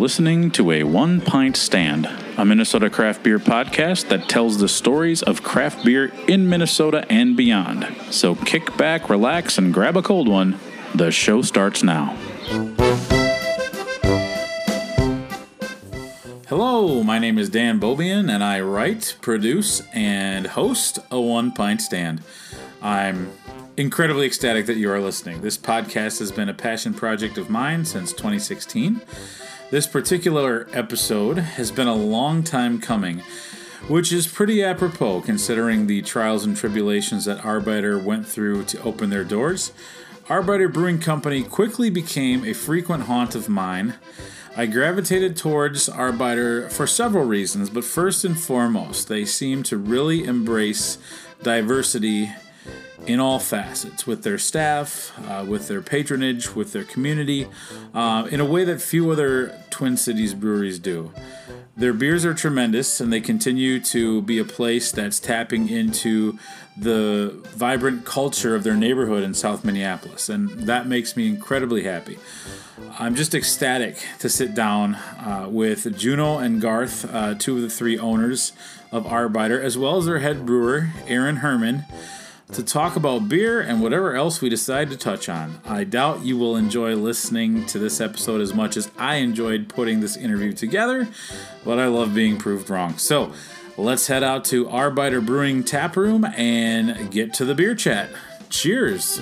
listening to a One Pint Stand, a Minnesota craft beer podcast that tells the stories of craft beer in Minnesota and beyond. So kick back, relax, and grab a cold one. The show starts now. Hello, my name is Dan Bobian, and I write, produce, and host a One Pint Stand. I'm incredibly ecstatic that you are listening. This podcast has been a passion project of mine since 2016. This particular episode has been a long time coming, which is pretty apropos considering the trials and tribulations that Arbeiter went through to open their doors. Arbeiter Brewing Company quickly became a frequent haunt of mine. I gravitated towards Arbeiter for several reasons, but first and foremost, they seem to really embrace diversity in all facets with their staff, uh, with their patronage, with their community, uh, in a way that few other Twin Cities breweries do. Their beers are tremendous, and they continue to be a place that's tapping into the vibrant culture of their neighborhood in South Minneapolis, and that makes me incredibly happy. I'm just ecstatic to sit down uh, with Juno and Garth, uh, two of the three owners of Arbeiter, as well as their head brewer, Aaron Herman to talk about beer and whatever else we decide to touch on. I doubt you will enjoy listening to this episode as much as I enjoyed putting this interview together, but I love being proved wrong. So let's head out to Arbeiter Brewing Tap Room and get to the beer chat. Cheers!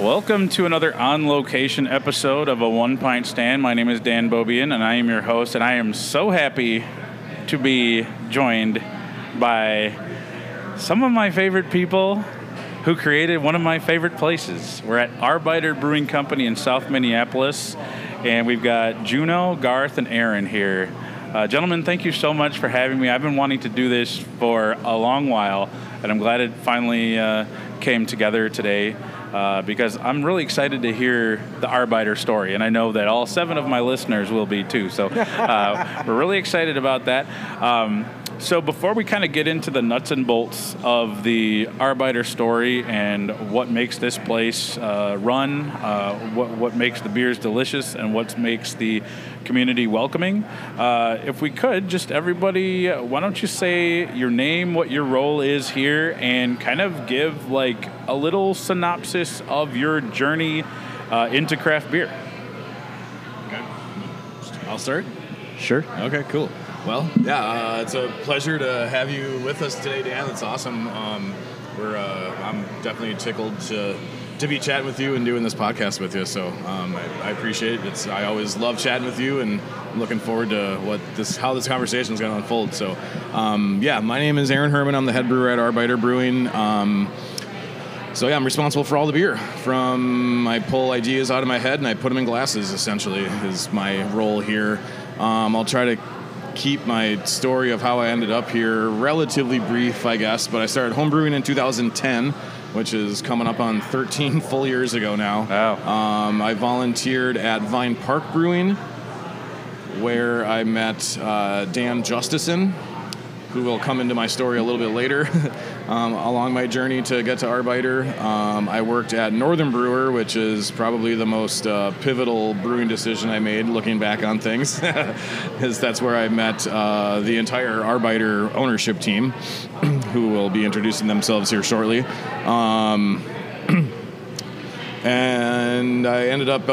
Welcome to another on location episode of a One Pint Stand. My name is Dan Bobian, and I am your host, and I am so happy to be joined by some of my favorite people who created one of my favorite places. We're at Arbeiter Brewing Company in South Minneapolis, and we've got Juno, Garth, and Aaron here. Uh, gentlemen, thank you so much for having me. I've been wanting to do this for a long while, and I'm glad it finally uh, came together today uh, because I'm really excited to hear the Arbeiter story, and I know that all seven of my listeners will be too. So uh, we're really excited about that. Um, so before we kind of get into the nuts and bolts of the Arbeiter story and what makes this place uh, run, uh, what what makes the beers delicious, and what makes the community welcoming, uh, if we could, just everybody, uh, why don't you say your name, what your role is here, and kind of give like a little synopsis of your journey uh, into craft beer. Okay. I'll start. Sure. Okay, cool. Well, yeah, uh, it's a pleasure to have you with us today, Dan. It's awesome. Um, we're uh, I'm definitely tickled to to be chatting with you and doing this podcast with you. So um, I, I, appreciate it. It's I always love chatting with you, and I'm looking forward to what this how this conversation is going to unfold. So um, yeah, my name is Aaron Herman. I'm the head brewer at Arbeiter Brewing. Um, so yeah, I'm responsible for all the beer. From I pull ideas out of my head and I put them in glasses. Essentially, is my role here. Um, I'll try to keep my story of how I ended up here relatively brief, I guess. But I started homebrewing in 2010, which is coming up on 13 full years ago now. Wow. Um, I volunteered at Vine Park Brewing, where I met uh, Dan Justison, who will come into my story a little bit later um, along my journey to get to Arbeiter. Um, I worked at Northern Brewer, which is probably the most uh, pivotal brewing decision I made looking back on things, because that's where I met uh, the entire Arbeiter ownership team, who will be introducing themselves here shortly. Um, and I ended up uh,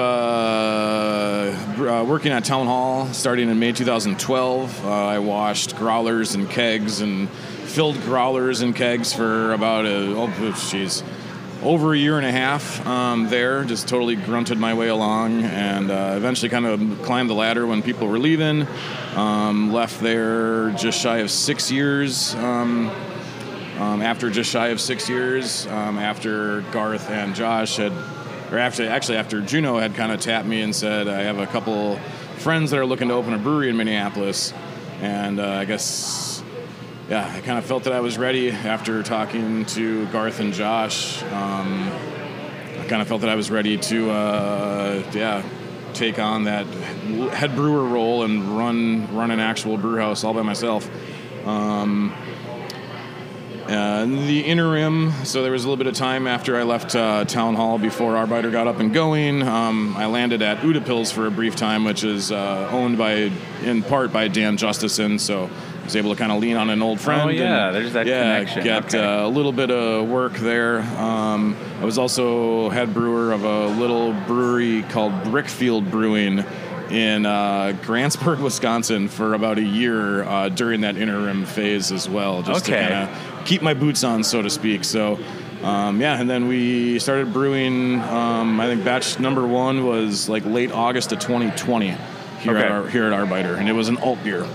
uh, working at Town Hall starting in May 2012. Uh, I washed growlers and kegs and filled growlers and kegs for about a oh jeez over a year and a half um, there. Just totally grunted my way along, and uh, eventually kind of climbed the ladder when people were leaving. Um, left there just shy of six years. Um, um after just shy of six years, um, after Garth and Josh had or actually, actually after Juno had kind of tapped me and said, I have a couple friends that are looking to open a brewery in Minneapolis, and uh, I guess, yeah, I kind of felt that I was ready after talking to Garth and Josh. Um, I kind of felt that I was ready to, uh, yeah, take on that head brewer role and run run an actual brew house all by myself. Um, Uh, the interim, so there was a little bit of time after I left uh, Town Hall before Arbeiter got up and going. Um, I landed at Utepils for a brief time, which is uh, owned by, in part, by Dan Justison. So was able to kind of lean on an old friend. Oh, yeah, and, there's that yeah, connection. Get Okay. uh, a little bit of work there. Um, I was also head brewer of a little brewery called Brickfield Brewing in uh, Grantsburg, Wisconsin, for about a year uh, during that interim phase as well, just Okay. to kind of keep my boots on, so to speak. So. Um, yeah, and then we started brewing. Um, I think batch number one was like late August of 2020 here Okay. at our, here at Arbeiter, and it was an alt beer.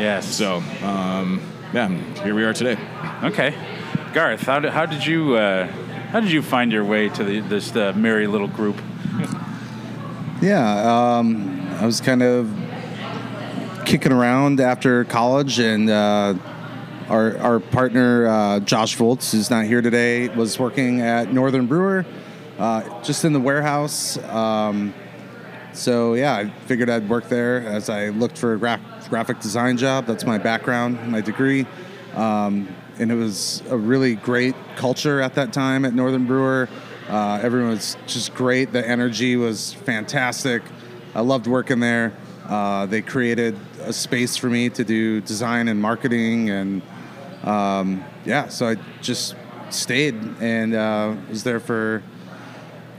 Yes. So um, yeah, here we are today. Okay, Garth, how did, how did you uh, how did you find your way to the, this uh, merry little group? Yeah, um, I was kind of kicking around after college, and uh, our our partner uh, Josh Volts, who's not here today, was working at Northern Brewer, uh, just in the warehouse. Um, so yeah, I figured I'd work there as I looked for a graphic design job. That's my background, my degree. Um, and it was a really great culture at that time at Northern Brewer. Uh, everyone was just great. The energy was fantastic. I loved working there. Uh, they created a space for me to do design and marketing, and um, yeah, so I just stayed and uh, was there for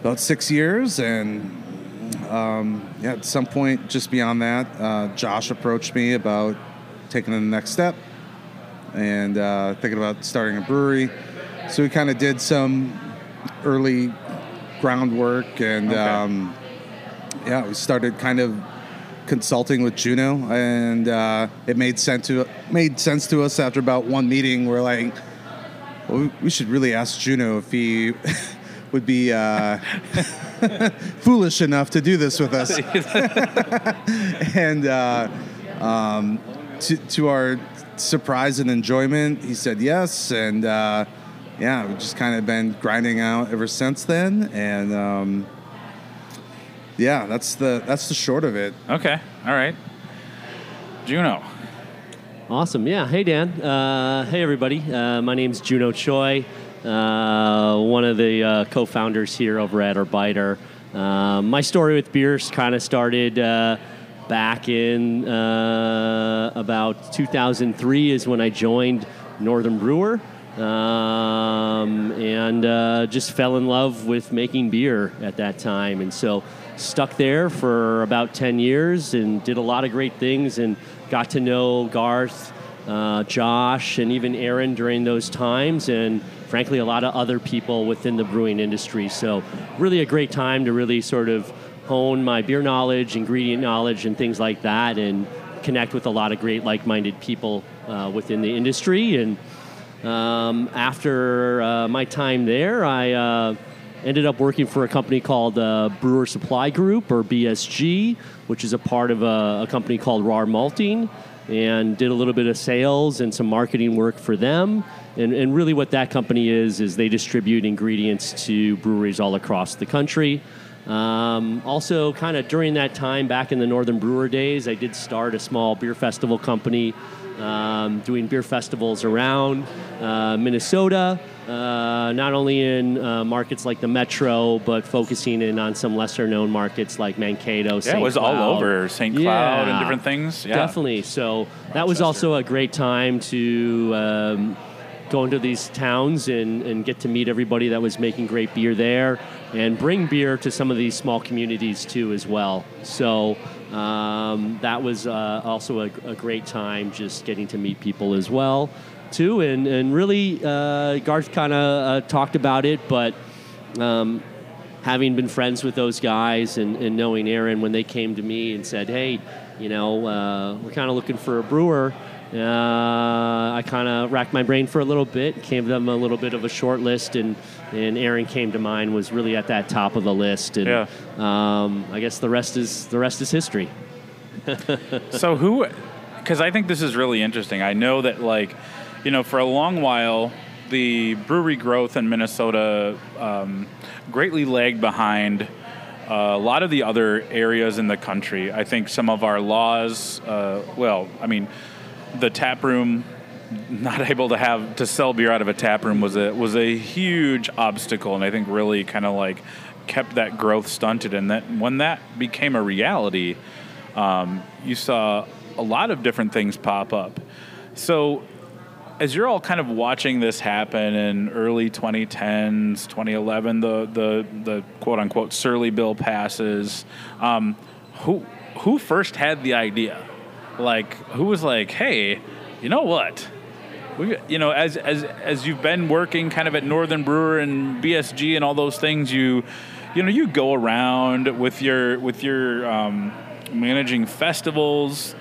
about six years. And um, yeah, at some point, just beyond that, uh, Josh approached me about taking the next step and uh, thinking about starting a brewery. So we kind of did some early groundwork, and Okay. um, yeah, we started kind of consulting with Juno, and uh, it made sense to made sense to us after about one meeting. We're like, well, we- we should really ask Juno if he would be uh, foolish enough to do this with us. and uh, um, to, to our surprise and enjoyment, he said yes. And uh, yeah, we've just kind of been grinding out ever since then. And um, yeah, that's the that's the short of it. Okay, all right. Juno. Awesome. Yeah. Hey, Dan. Uh, hey, everybody. Uh, my name's Juno Choi, one of the uh, co founders here over at Arbeiter. Uh, my story with beers kind of started uh, back in uh, about 2003, is when I joined Northern Brewer. Um, and uh, just fell in love with making beer at that time. And so stuck there for about 10 years and did a lot of great things and got to know Garth, uh, Josh, and even Aaron during those times, and frankly, a lot of other people within the brewing industry. So, really a great time to really sort of hone my beer knowledge, ingredient knowledge, and things like that, and connect with a lot of great like minded people uh, within the industry. And um, after uh, my time there, I uh, ended up working for a company called uh, Brewer Supply Group, or BSG, which is a part of a, a company called Rahr Malting, and did a little bit of sales and some marketing work for them. And, and really, what that company is, is they distribute ingredients to breweries all across the country. Um, also, kind of during that time, back in the Northern Brewer days, I did start a small beer festival company um, doing beer festivals around uh, Minnesota, uh, not only in uh, markets like the Metro, but focusing in on some lesser known markets like Mankato, Yeah, it was all over St. Cloud and different things. Yeah. Definitely. So that was also a great time to um, go into these towns and, and get to meet everybody that was making great beer there and bring beer to some of these small communities too as well. So um, that was uh, also a, a great time just getting to meet people as well too. And, and really, uh, Garth kind of uh, talked about it, but um, having been friends with those guys and, and knowing Aaron when they came to me and said, hey, you know, uh, we're kind of looking for a brewer. Uh, I kind of racked my brain for a little bit, gave them a little bit of a short list, and, and Aaron came to mind, was really at that top of the list. And Yeah. um, I guess the rest is the rest is history. so who because i think this is really interesting i know that like you know for a long while the brewery growth in minnesota um, greatly lagged behind uh, a lot of the other areas in the country i think some of our laws uh, well i mean the tap room not able to have to sell beer out of a tap room was a was a huge obstacle, and I think really kind of like kept that growth stunted. And that when that became a reality, um, you saw a lot of different things pop up. So as you're all kind of watching this happen in early 2010s, 2011, the the the quote unquote surly bill passes. Um, who who first had the idea? Like who was like, hey, you know what? We, you know, as as as you've been working kind of at Northern Brewer and BSG and all those things, you you know you go around with your with your um, managing festivals.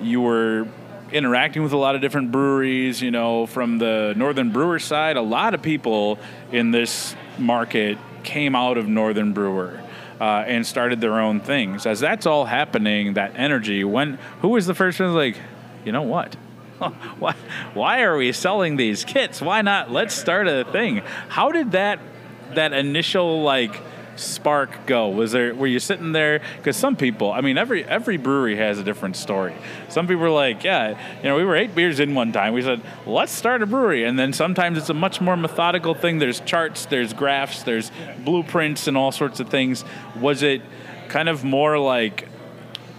You were interacting with a lot of different breweries. You know, from the Northern Brewer side, a lot of people in this market came out of Northern Brewer. Uh, and started their own things. As that's all happening, that energy. When who was the first one? Like, you know what? why, why are we selling these kits? Why not? Let's start a thing. How did that that initial like spark go? Was there were you sitting there? Because some people, I mean, every every brewery has a different story. Some people are like, yeah, you know, we were eight beers in one time. We said, let's start a brewery, and then sometimes it's a much more methodical thing. There's charts, there's graphs, there's blueprints, and all sorts of things. Was it kind of more like,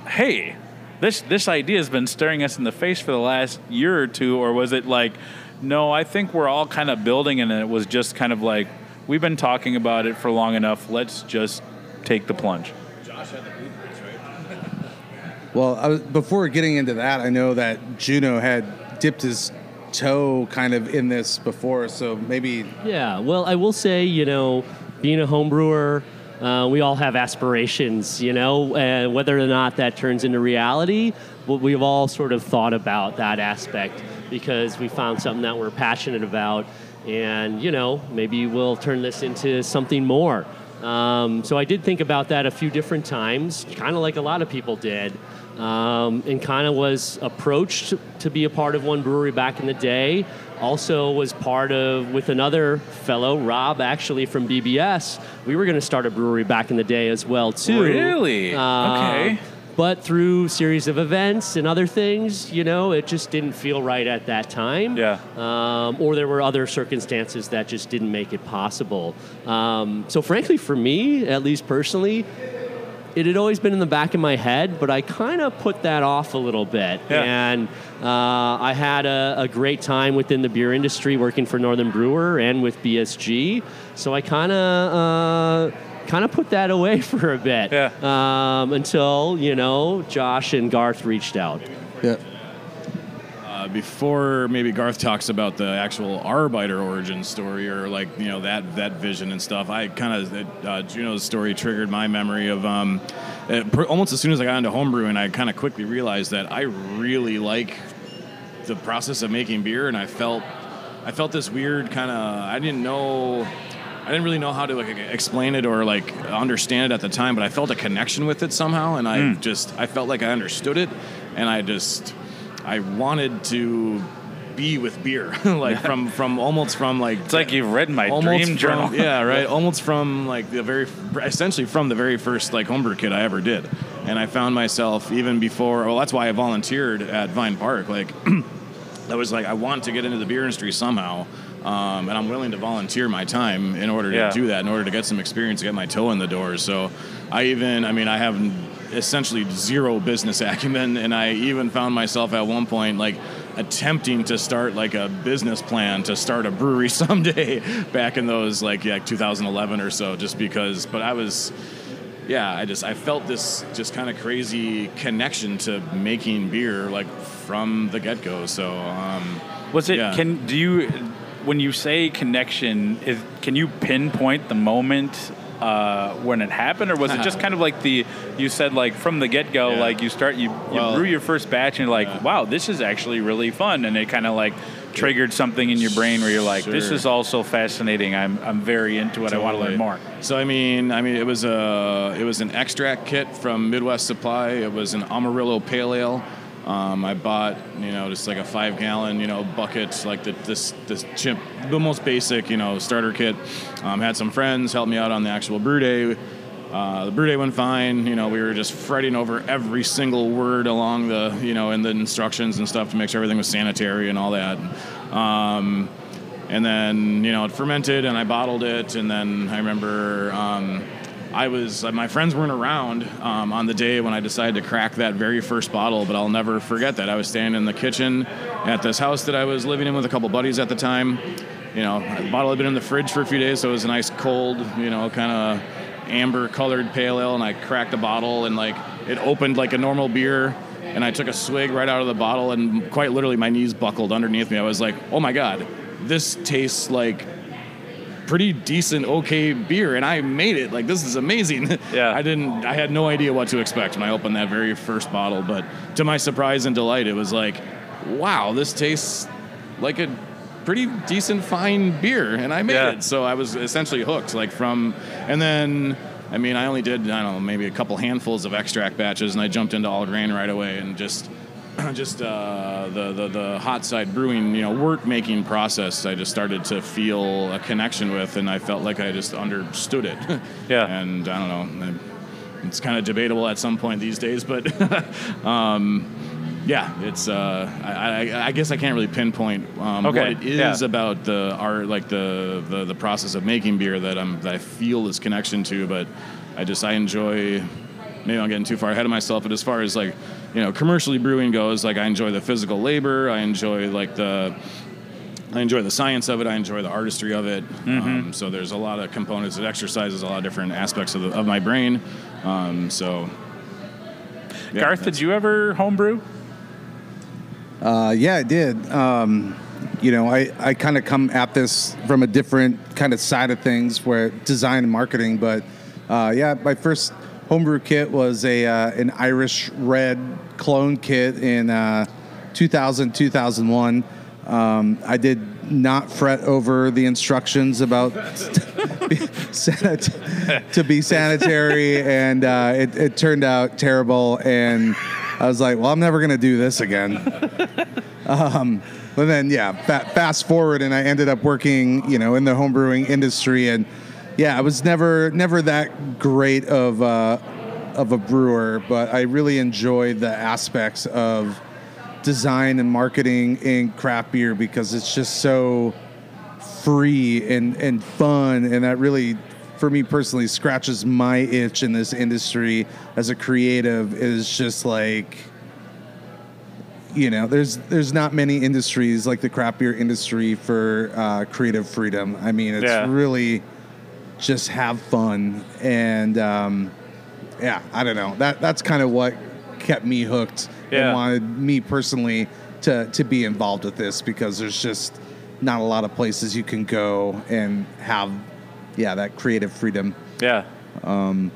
hey, this this idea has been staring us in the face for the last year or two, or was it like, no, I think we're all kind of building, and it was just kind of like we've been talking about it for long enough. Let's just take the plunge. Josh had the blueprints, right? well, I was, before getting into that, I know that Juno had dipped his toe kind of in this before, so maybe Yeah, well, I will say, you know, being a home brewer, uh, we all have aspirations, you know, and whether or not that turns into reality, we've all sort of thought about that aspect because we found something that we're passionate about, and you know, maybe we'll turn this into something more. Um, so I did think about that a few different times, kind of like a lot of people did, um, and kind of was approached to be a part of one brewery back in the day. Also was part of with another fellow, Rob, actually from BBS. We were going to start a brewery back in the day as well too. Really? Uh, Okay. But through series of events and other things, you know, it just didn't feel right at that time. Yeah. Um, or there were other circumstances that just didn't make it possible. Um, so, frankly, for me, at least personally, it had always been in the back of my head, but I kind of put that off a little bit. Yeah. And uh, I had a, a great time within the beer industry working for Northern Brewer and with BSG. So I kind of. Uh, Kind of put that away for a bit Yeah. um, until you know Josh and Garth reached out. yeah. Uh, before maybe Garth talks about the actual Arbeiter origin story or like you know that that vision and stuff, I kind of uh, Juno's story triggered my memory of um, uh, pr- almost as soon as I got into homebrewing, I kind of quickly realized that I really like the process of making beer, and I felt I felt this weird kind of I didn't know. I didn't really know how to like explain it or like understand it at the time, but I felt a connection with it somehow, and I mm. just I felt like I understood it, and I just I wanted to be with beer, like from from almost from like It's like you've read my dream from- journal. yeah, right. Almost from like the very, essentially from the very first like homebrew kit I ever did, and I found myself even before. Well, that's why I volunteered at Vine Park. Like, I was like, I want to get into the beer industry somehow. Um, and I'm willing to volunteer my time in order to Yeah. do that, in order to get some experience, to get my toe in the door. So, I even, I mean, I have essentially zero business acumen, and I even found myself at one point like attempting to start like a business plan to start a brewery someday back in those like yeah 2011 or so just because but i was yeah i just i felt this just kind of crazy connection to making beer like from the get-go so um Was it? Yeah. Can do you when you say connection? Is can you pinpoint the moment uh, when it happened, or was it just kind of like the you said like from the get go? Yeah. Like you start you, you Well- brew your first batch and you're like, wow, this is actually really fun, and it kind of like triggered something in your brain where you're like, this Sure. is also fascinating. I'm I'm very into it. I want to learn more. So I mean, I mean, it was a it was an extract kit from Midwest Supply. It was an Amarillo Pale Ale. Um, I bought you know just like a five gallon you know bucket like the, this this chip the most basic you know starter kit. Um, had some friends help me out on the actual brew day. Uh, the brew day went fine. You know, we were just fretting over every single word along the, you know, in the instructions and stuff to make sure everything was sanitary and all that. Um, and then, you know, it fermented and I bottled it. And then I remember um, I was, uh, my friends weren't around um, on the day when I decided to crack that very first bottle, but I'll never forget that. I was standing in the kitchen at this house that I was living in with a couple buddies at the time. You know, the bottle had been in the fridge for a few days, so it was a nice cold, you know, kind of amber colored pale ale and I cracked the bottle and like it opened like a normal beer and I took a swig right out of the bottle and quite literally my knees buckled underneath me. I was like, "Oh my god, this tastes like pretty decent okay beer and I made it. Like this is amazing." Yeah. I didn't I had no idea what to expect when I opened that very first bottle, but to my surprise and delight, it was like, "Wow, this tastes like a pretty decent fine beer and I made Yeah. it." So I was essentially hooked like from and then I mean, I only did I don't know maybe a couple handfuls of extract batches, and I jumped into all grain right away, and just just uh, the, the the hot side brewing, you know, wort making process. I just started to feel a connection with, and I felt like I just understood it. Yeah. and I don't know, it's kind of debatable at some point these days, but um, yeah, it's. Uh, I, I, I guess I can't really pinpoint um, Okay, what it is yeah. about the art, like the, the the process of making beer that I'm that I feel this connection to. But I just I enjoy. Maybe I'm getting too far ahead of myself, but as far as like you know commercially brewing goes, like I enjoy the physical labor. I enjoy like the I enjoy the science of it. I enjoy the artistry of it. Mm-hmm. Um, so there's a lot of components. It exercises a lot of different aspects of, the, of my brain. Um, so yeah, Garth, did you ever homebrew? Uh, yeah, I did. Um, you know, I, I kind of come at this from a different kind of side of things, where design and marketing. But uh, yeah, my first homebrew kit was a uh, an Irish Red clone kit in uh, 2000 2001. Um, I did not fret over the instructions about sanit- to be sanitary, and uh, it, it turned out terrible. And I was like, well, I'm never going to do this again. Um, but then, yeah, fa- fast forward, and I ended up working, you know, in the homebrewing industry, and yeah, I was never never that great of uh, of a brewer, but I really enjoyed the aspects of design and marketing in craft beer because it's just so free and and fun, and that really. For me personally, scratches my itch in this industry as a creative. Is just like, you know there's there's not many industries like the craft beer industry for uh, creative freedom i mean it's Yeah. really just have fun and um, yeah i don't know that that's kind of what kept me hooked Yeah. and wanted me personally to to be involved with this because there's just not a lot of places you can go and have yeah that creative freedom Yeah. um,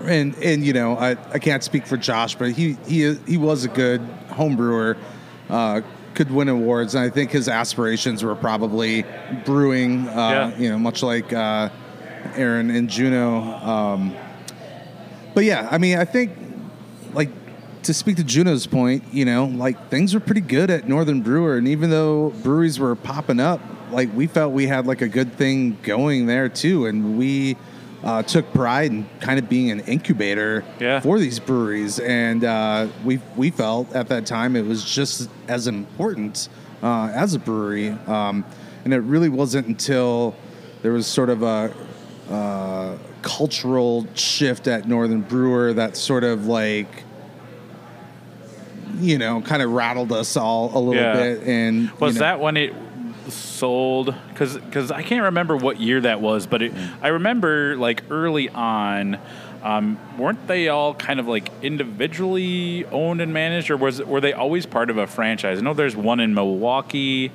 and and you know I, I can't speak for Josh, but he he he was a good home brewer, uh, could win awards, and I think his aspirations were probably brewing. Uh, Yeah. You know, much like uh, Aaron and Juno. Um, but yeah, I mean, I think like to speak to Juno's point, you know, like things were pretty good at Northern Brewer, and even though breweries were popping up, like we felt we had like a good thing going there too, and we uh, took pride in kind of being an incubator Yeah. for these breweries, and uh, we we felt at that time it was just as important uh, as a brewery, um, and it really wasn't until there was sort of a uh, cultural shift at Northern Brewer that sort of like you know kind of rattled us all a little Yeah. bit and Was you know, that when it sold? Because because I can't remember what year that was, but it, I remember like early on. Um, weren't they all kind of like individually owned and managed, or was were they always part of a franchise? I know there's one in Milwaukee.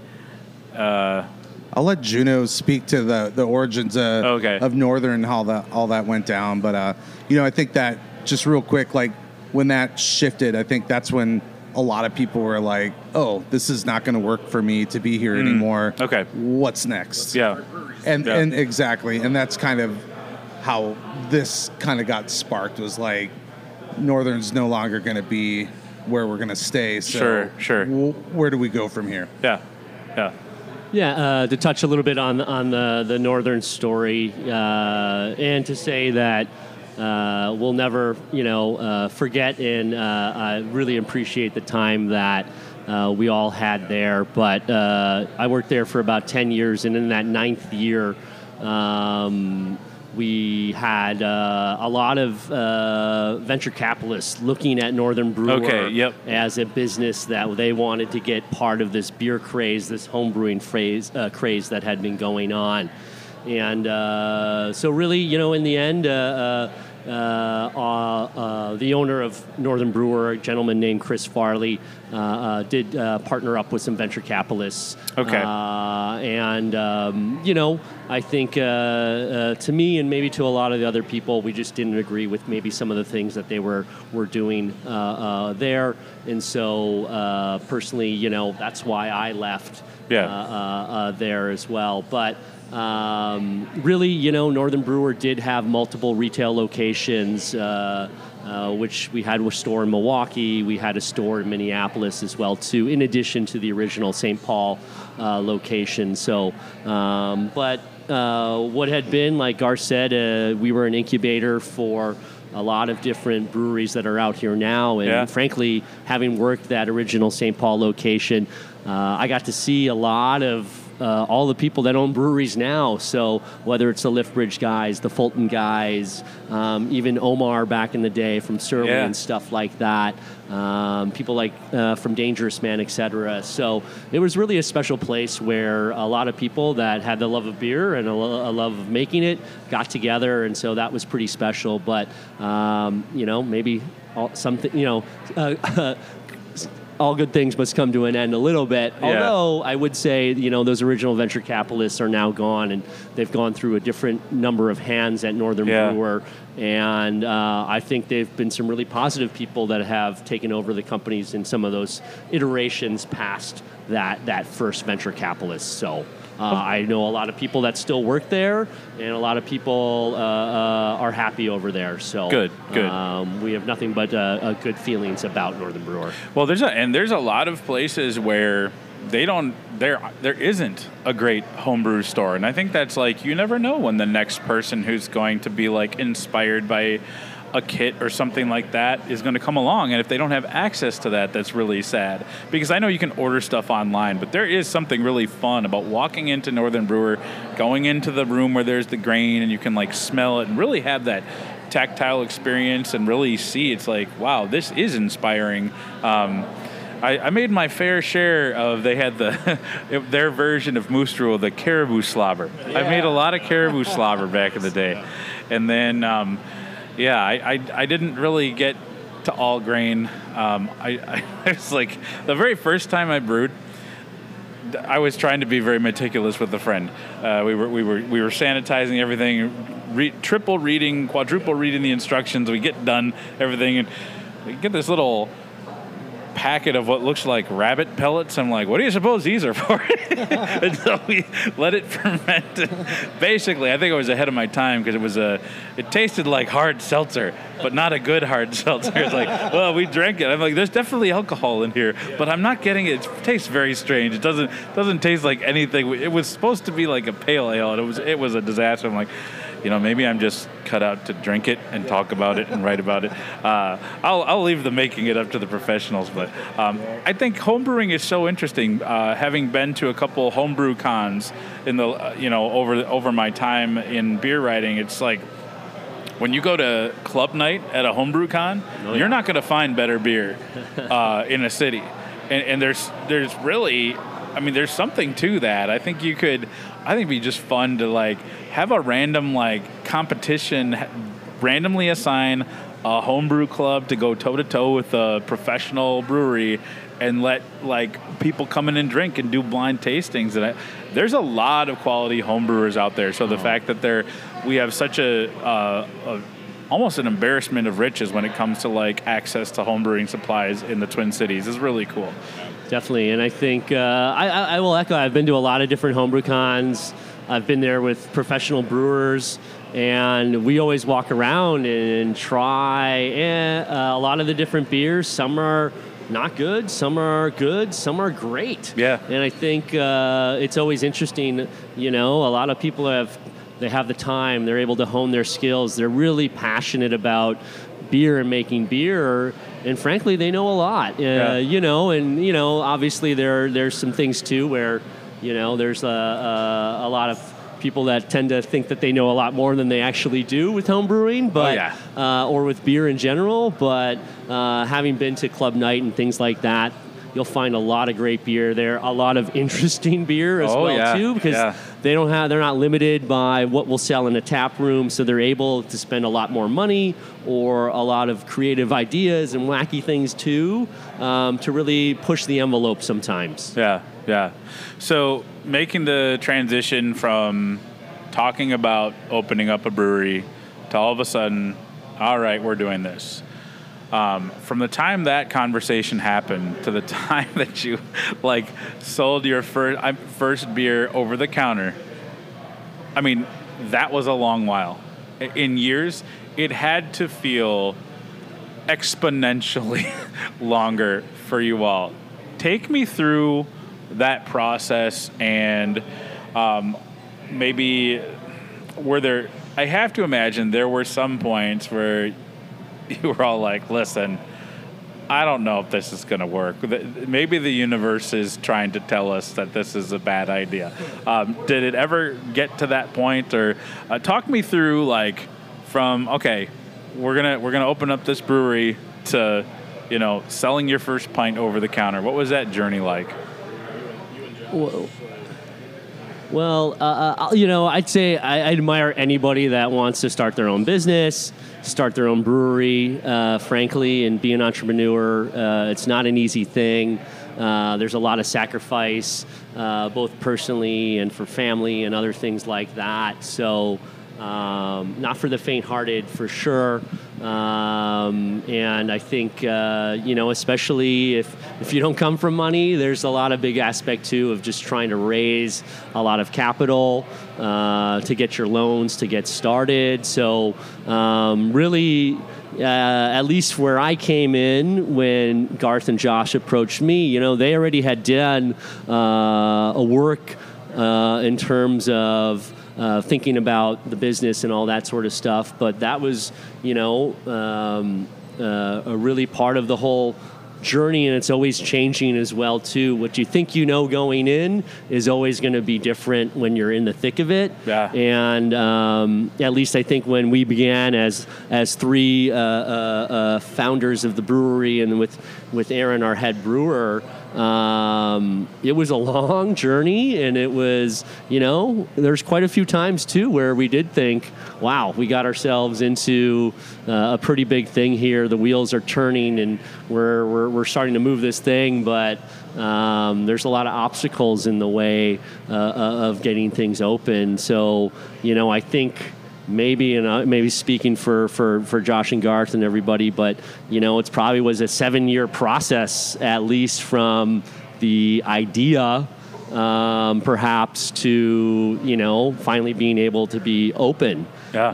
I'll let Juno speak to the the origins of, Okay. of Northern and how that all that went down. But uh, you know, I think that just real quick, like when that shifted, I think that's when a lot of people were like, "Oh, this is not going to work for me to be here anymore." Mm. Okay. what's next? Yeah, and Yeah. and exactly, and that's kind of how this kind of got sparked. Was like Northern's no longer going to be where we're going to stay. So Sure, sure. w- where do we go from here? yeah, yeah. Yeah, uh, to touch a little bit on on the the northern story, uh, and to say that uh, we'll never, you know, uh, forget. And uh, I really appreciate the time that uh, we all had there. But I worked there for about 10 years, and in that ninth year, um, we had uh, a lot of uh, venture capitalists looking at Northern Brewer Okay, yep. as a business that they wanted to get part of this beer craze, this homebrewing phrase, uh, craze that had been going on. And uh, so, really, you know, in the end, uh, uh, uh, the owner of Northern Brewer, a gentleman named Chris Farley, uh, uh, did uh, partner up with some venture capitalists. Okay. Uh, and, um, you know, I think uh, uh, to me and maybe to a lot of the other people, we just didn't agree with maybe some of the things that they were, were doing uh, uh, there. And so, uh, personally, you know, that's why I left Yeah. uh, uh, uh, there as well. But um, really, you know, Northern Brewer did have multiple retail locations, uh, uh, which we had a store in Milwaukee, we had a store in Minneapolis as well too, in addition to the original St. Paul uh, location. So, um, but uh, what had been, like Gar said, uh, we were an incubator for a lot of different breweries that are out here now, and Yeah. frankly, having worked that original St. Paul location, uh, I got to see a lot of uh, all the people that own breweries now. So whether it's the Liftbridge guys, the Fulton guys, um, even Omar back in the day from Surly Yeah. and stuff like that, um, people like uh, from Dangerous Man, etc. So it was really a special place where a lot of people that had the love of beer and a, lo- a love of making it got together, and so that was pretty special. But um, you know, maybe all, something you know. Uh, all good things must come to an end a little bit. Yeah. Although I would say, you know, those original venture capitalists are now gone, and they've gone through a different number of hands at Northern Yeah. Brewer, and uh, I think they've been some really positive people that have taken over the companies in some of those iterations past that that first venture capitalist. So. Uh, I know a lot of people that still work there, and a lot of people uh, uh, are happy over there. So Good, good. Um, we have nothing but uh, uh, good feelings about Northern Brewer. Well, there's a and there's a lot of places where they don't there there isn't a great homebrew store, and I think that's like you never know when the next person who's going to be like inspired by a kit or something like that is going to come along and if they don't have access to that that's really sad. Because i know you can order stuff online but there is something really fun about walking into northern brewer going into the room where there's the grain and you can like smell it and really have that tactile experience and really see it's like wow this is inspiring. Um, I, I made my fair share of they had the their version of moose drool the caribou slobber. I made a lot of caribou slobber back in the day. And then um, yeah I, I, I didn't really get to all grain um, I, I was like the very first time i brewed I was trying to be very meticulous with a friend. Uh, we were we were we were sanitizing everything, re- triple reading, quadruple reading the instructions. We get done everything, and get this little packet of what looks like rabbit pellets. I'm like, what do you suppose these are for? and so we let it ferment. Basically, I think I was ahead of my time because it was a, it tasted like hard seltzer, but not a good hard seltzer. It's like, well, we drank it. I'm like, there's definitely alcohol in here, but I'm not getting it. It tastes very strange. It doesn't doesn't taste like anything. It was supposed to be like a pale ale, and it was it was a disaster. I'm like. You know, maybe I'm just cut out to drink it and talk about it and write about it. Uh, I'll, I'll leave the making it up to the professionals, but um, I think homebrewing is so interesting. Uh, having been to a couple homebrew cons in the uh, you know over over my time in beer writing, it's like when you go to club night at a homebrew con, Oh, you're not going to find better beer uh, in a city, and, and there's there's really, I mean, there's something to that. I think you could, I think it'd be just fun to like have a random like competition, ha- randomly assign a homebrew club to go toe to toe with a professional brewery. And let like people come in and drink and do blind tastings, and I, there's a lot of quality homebrewers out there. So the fact that they're we have such a, uh, a almost an embarrassment of riches when it comes to like access to homebrewing supplies in the Twin Cities is really cool. Definitely, and I think uh, I, I will echo. I've been to a lot of different homebrew cons. I've been there with professional brewers, and we always walk around and try eh, uh, a lot of the different beers. Some are not good, some are good, some are great. Yeah. and I think uh, it's always interesting. You know, a lot of people have they have the time, they're able to hone their skills, they're really passionate about beer and making beer and frankly they know a lot uh, Yeah. you know and you know obviously there there's some things too where you know there's a, a, a lot of people that tend to think that they know a lot more than they actually do with home brewing but yeah. uh, or with beer in general but uh, having been to club night and things like that you'll find a lot of great beer there a lot of interesting beer as Oh, well yeah. too because Yeah. they don't have they're not limited by what will sell in a tap room so they're able to spend a lot more money or a lot of creative ideas and wacky things too um, to really push the envelope sometimes Yeah, yeah. So making the transition from talking about opening up a brewery to all of a sudden, all right, we're doing this. Um, from the time that conversation happened to the time that you like sold your first first beer over the counter, I mean, that was a long while. In years, it had to feel exponentially longer for you all. Take me through that process and um, maybe were there, I have to imagine there were some points where you were all like, listen, I don't know if this is going to work. Maybe the universe is trying to tell us that this is a bad idea. Um, did it ever get to that point, or uh, talk me through like from okay, we're gonna we're gonna open up this brewery to you know selling your first pint over the counter. What was that journey like? Well, well uh, uh, you know, I'd say I, I admire anybody that wants to start their own business, start their own brewery, uh, frankly, and be an entrepreneur. Uh, it's not an easy thing. Uh, there's a lot of sacrifice, uh, both personally and for family and other things like that. So, um, not for the faint-hearted, for sure. Um, and I think uh, you know, especially if if you don't come from money, there's a lot of big aspect too of just trying to raise a lot of capital uh, to get your loans to get started. So um, really. Uh, at least where I came in when Garth and Josh approached me, you know, they already had done uh, a work uh, in terms of uh, thinking about the business and all that sort of stuff. But that was, you know, um, uh, a really part of the whole journey, and it's always changing as well too. What you think you know going in is always going to be different when you're in the thick of it. Yeah. And um, at least I think when we began as as three uh, uh, uh, founders of the brewery, and with with Aaron, our head brewer, um, it was a long journey, and it was you know there's quite a few times too where we did think, wow, we got ourselves into uh, a pretty big thing here. The wheels are turning, and we're we're, we're starting to move this thing, but um, there's a lot of obstacles in the way uh, uh, of getting things open. So, you know, I think maybe, and uh, maybe speaking for, for, for Josh and Garth and everybody, but, you know, it's probably was a seven year process at least from the idea. Um, perhaps to you know finally being able to be open, Yeah.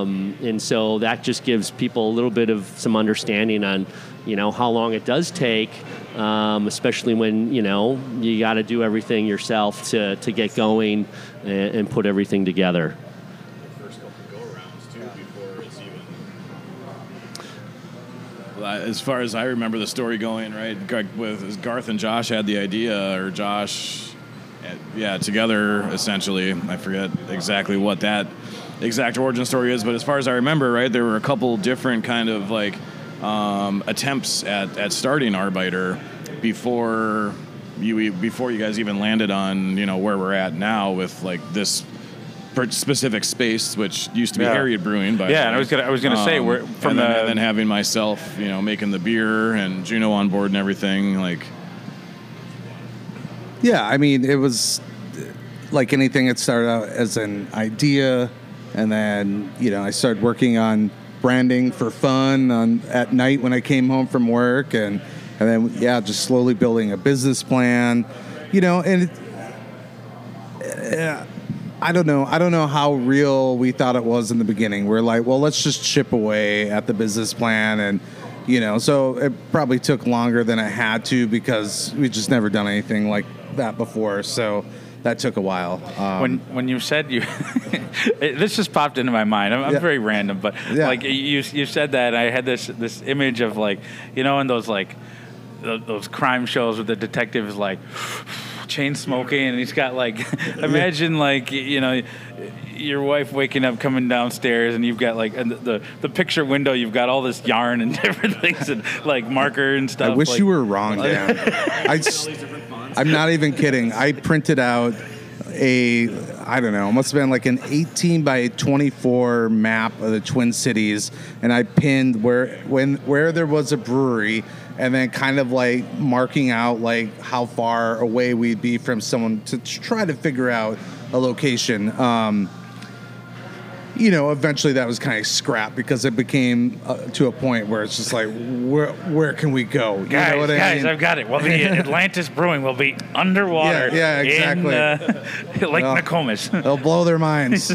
um, and so that just gives people a little bit of some understanding on, you know, how long it does take, um, especially when you know you got to do everything yourself to to get going and, and put everything together. As far as I remember the story going, right, with Garth and Josh had the idea, or Josh, eh, yeah, together essentially. I forget exactly what that exact origin story is, but as far as I remember, right, there were a couple different kind of like um, attempts at, at starting Arbeiter before you before you guys even landed on you know where we're at now with like this specific space, which used to be Yeah. Harriet Brewing. By Yeah, and I was gonna- I was gonna say, we're- from and then, the- and then having myself, you know, making the beer and Juno on board and everything, like Yeah, I mean, it was like anything. It started out as an idea, and then you know I started working on branding for fun on at night when I came home from work, and and then yeah, just slowly building a business plan, you know, and. It, uh, I don't know. I don't know how real we thought it was in the beginning. We're like, well, let's just chip away at the business plan, and you know, so it probably took longer than it had to because we just never done anything like that before, so that took a while. Um, when when you said you, it, this just popped into my mind. I'm, I'm Yeah. very random, but Yeah. like you you said that, I had this this image of like you know in those like those crime shows where the detective is like chain smoking and he's got like imagine like you know your wife waking up coming downstairs and you've got like and the, the the picture window you've got all this yarn and different things and like marker and stuff. I wish like- you were wrong, Dan. I, am not even kidding. I printed out a, I don't know, it must have been like an 18 by 24 map of the Twin Cities, and I pinned where when where there was a brewery, and then kind of like marking out like how far away we'd be from someone to try to figure out a location. Um, you know, eventually that was kind of scrapped because it became uh, to a point where it's just like, where where can we go? You Guys, know what I guys, mean? I've got it. Well, the Atlantis Brewing will be underwater. Yeah, yeah, In, exactly. uh, Lake Well, Nokomis. They'll blow their minds.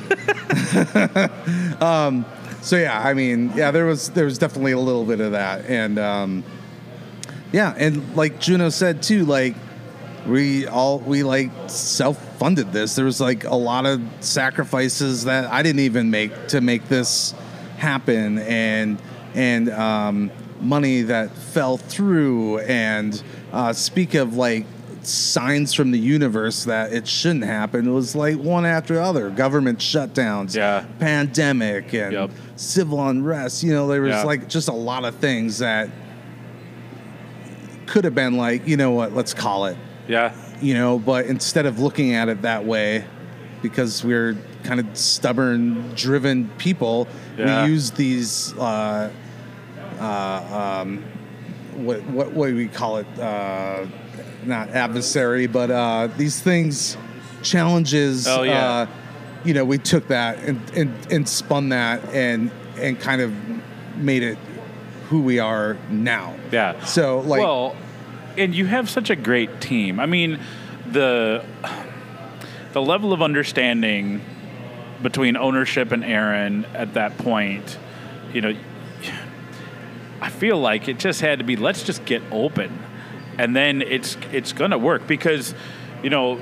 um, so yeah, I mean, yeah, there was there was definitely a little bit of that, and um, yeah, and like Juno said too, like we all we like self funded this. There was like a lot of sacrifices that I didn't even make to make this happen, and and um, money that fell through. And uh, speak of like signs from the universe that it shouldn't happen. It was like one after the other. Government shutdowns, Yeah. pandemic, and Yep. civil unrest. You know, there was Yeah. like just a lot of things that could have been like, you know what, let's call it yeah. you know, but instead of looking at it that way, because we're kind of stubborn, driven people, Yeah. we use these, uh, uh, um, what, what, what do we call it? Uh, not adversary, but uh, these things, challenges. Oh, yeah. Uh, you know, we took that and, and, and spun that and and kind of made it who we are now. Yeah. So like, well, and you have such a great team. I mean, the the level of understanding between ownership and Aaron at that point, you know, I feel like it just had to be let's just get open, and then it's it's gonna work because, you know,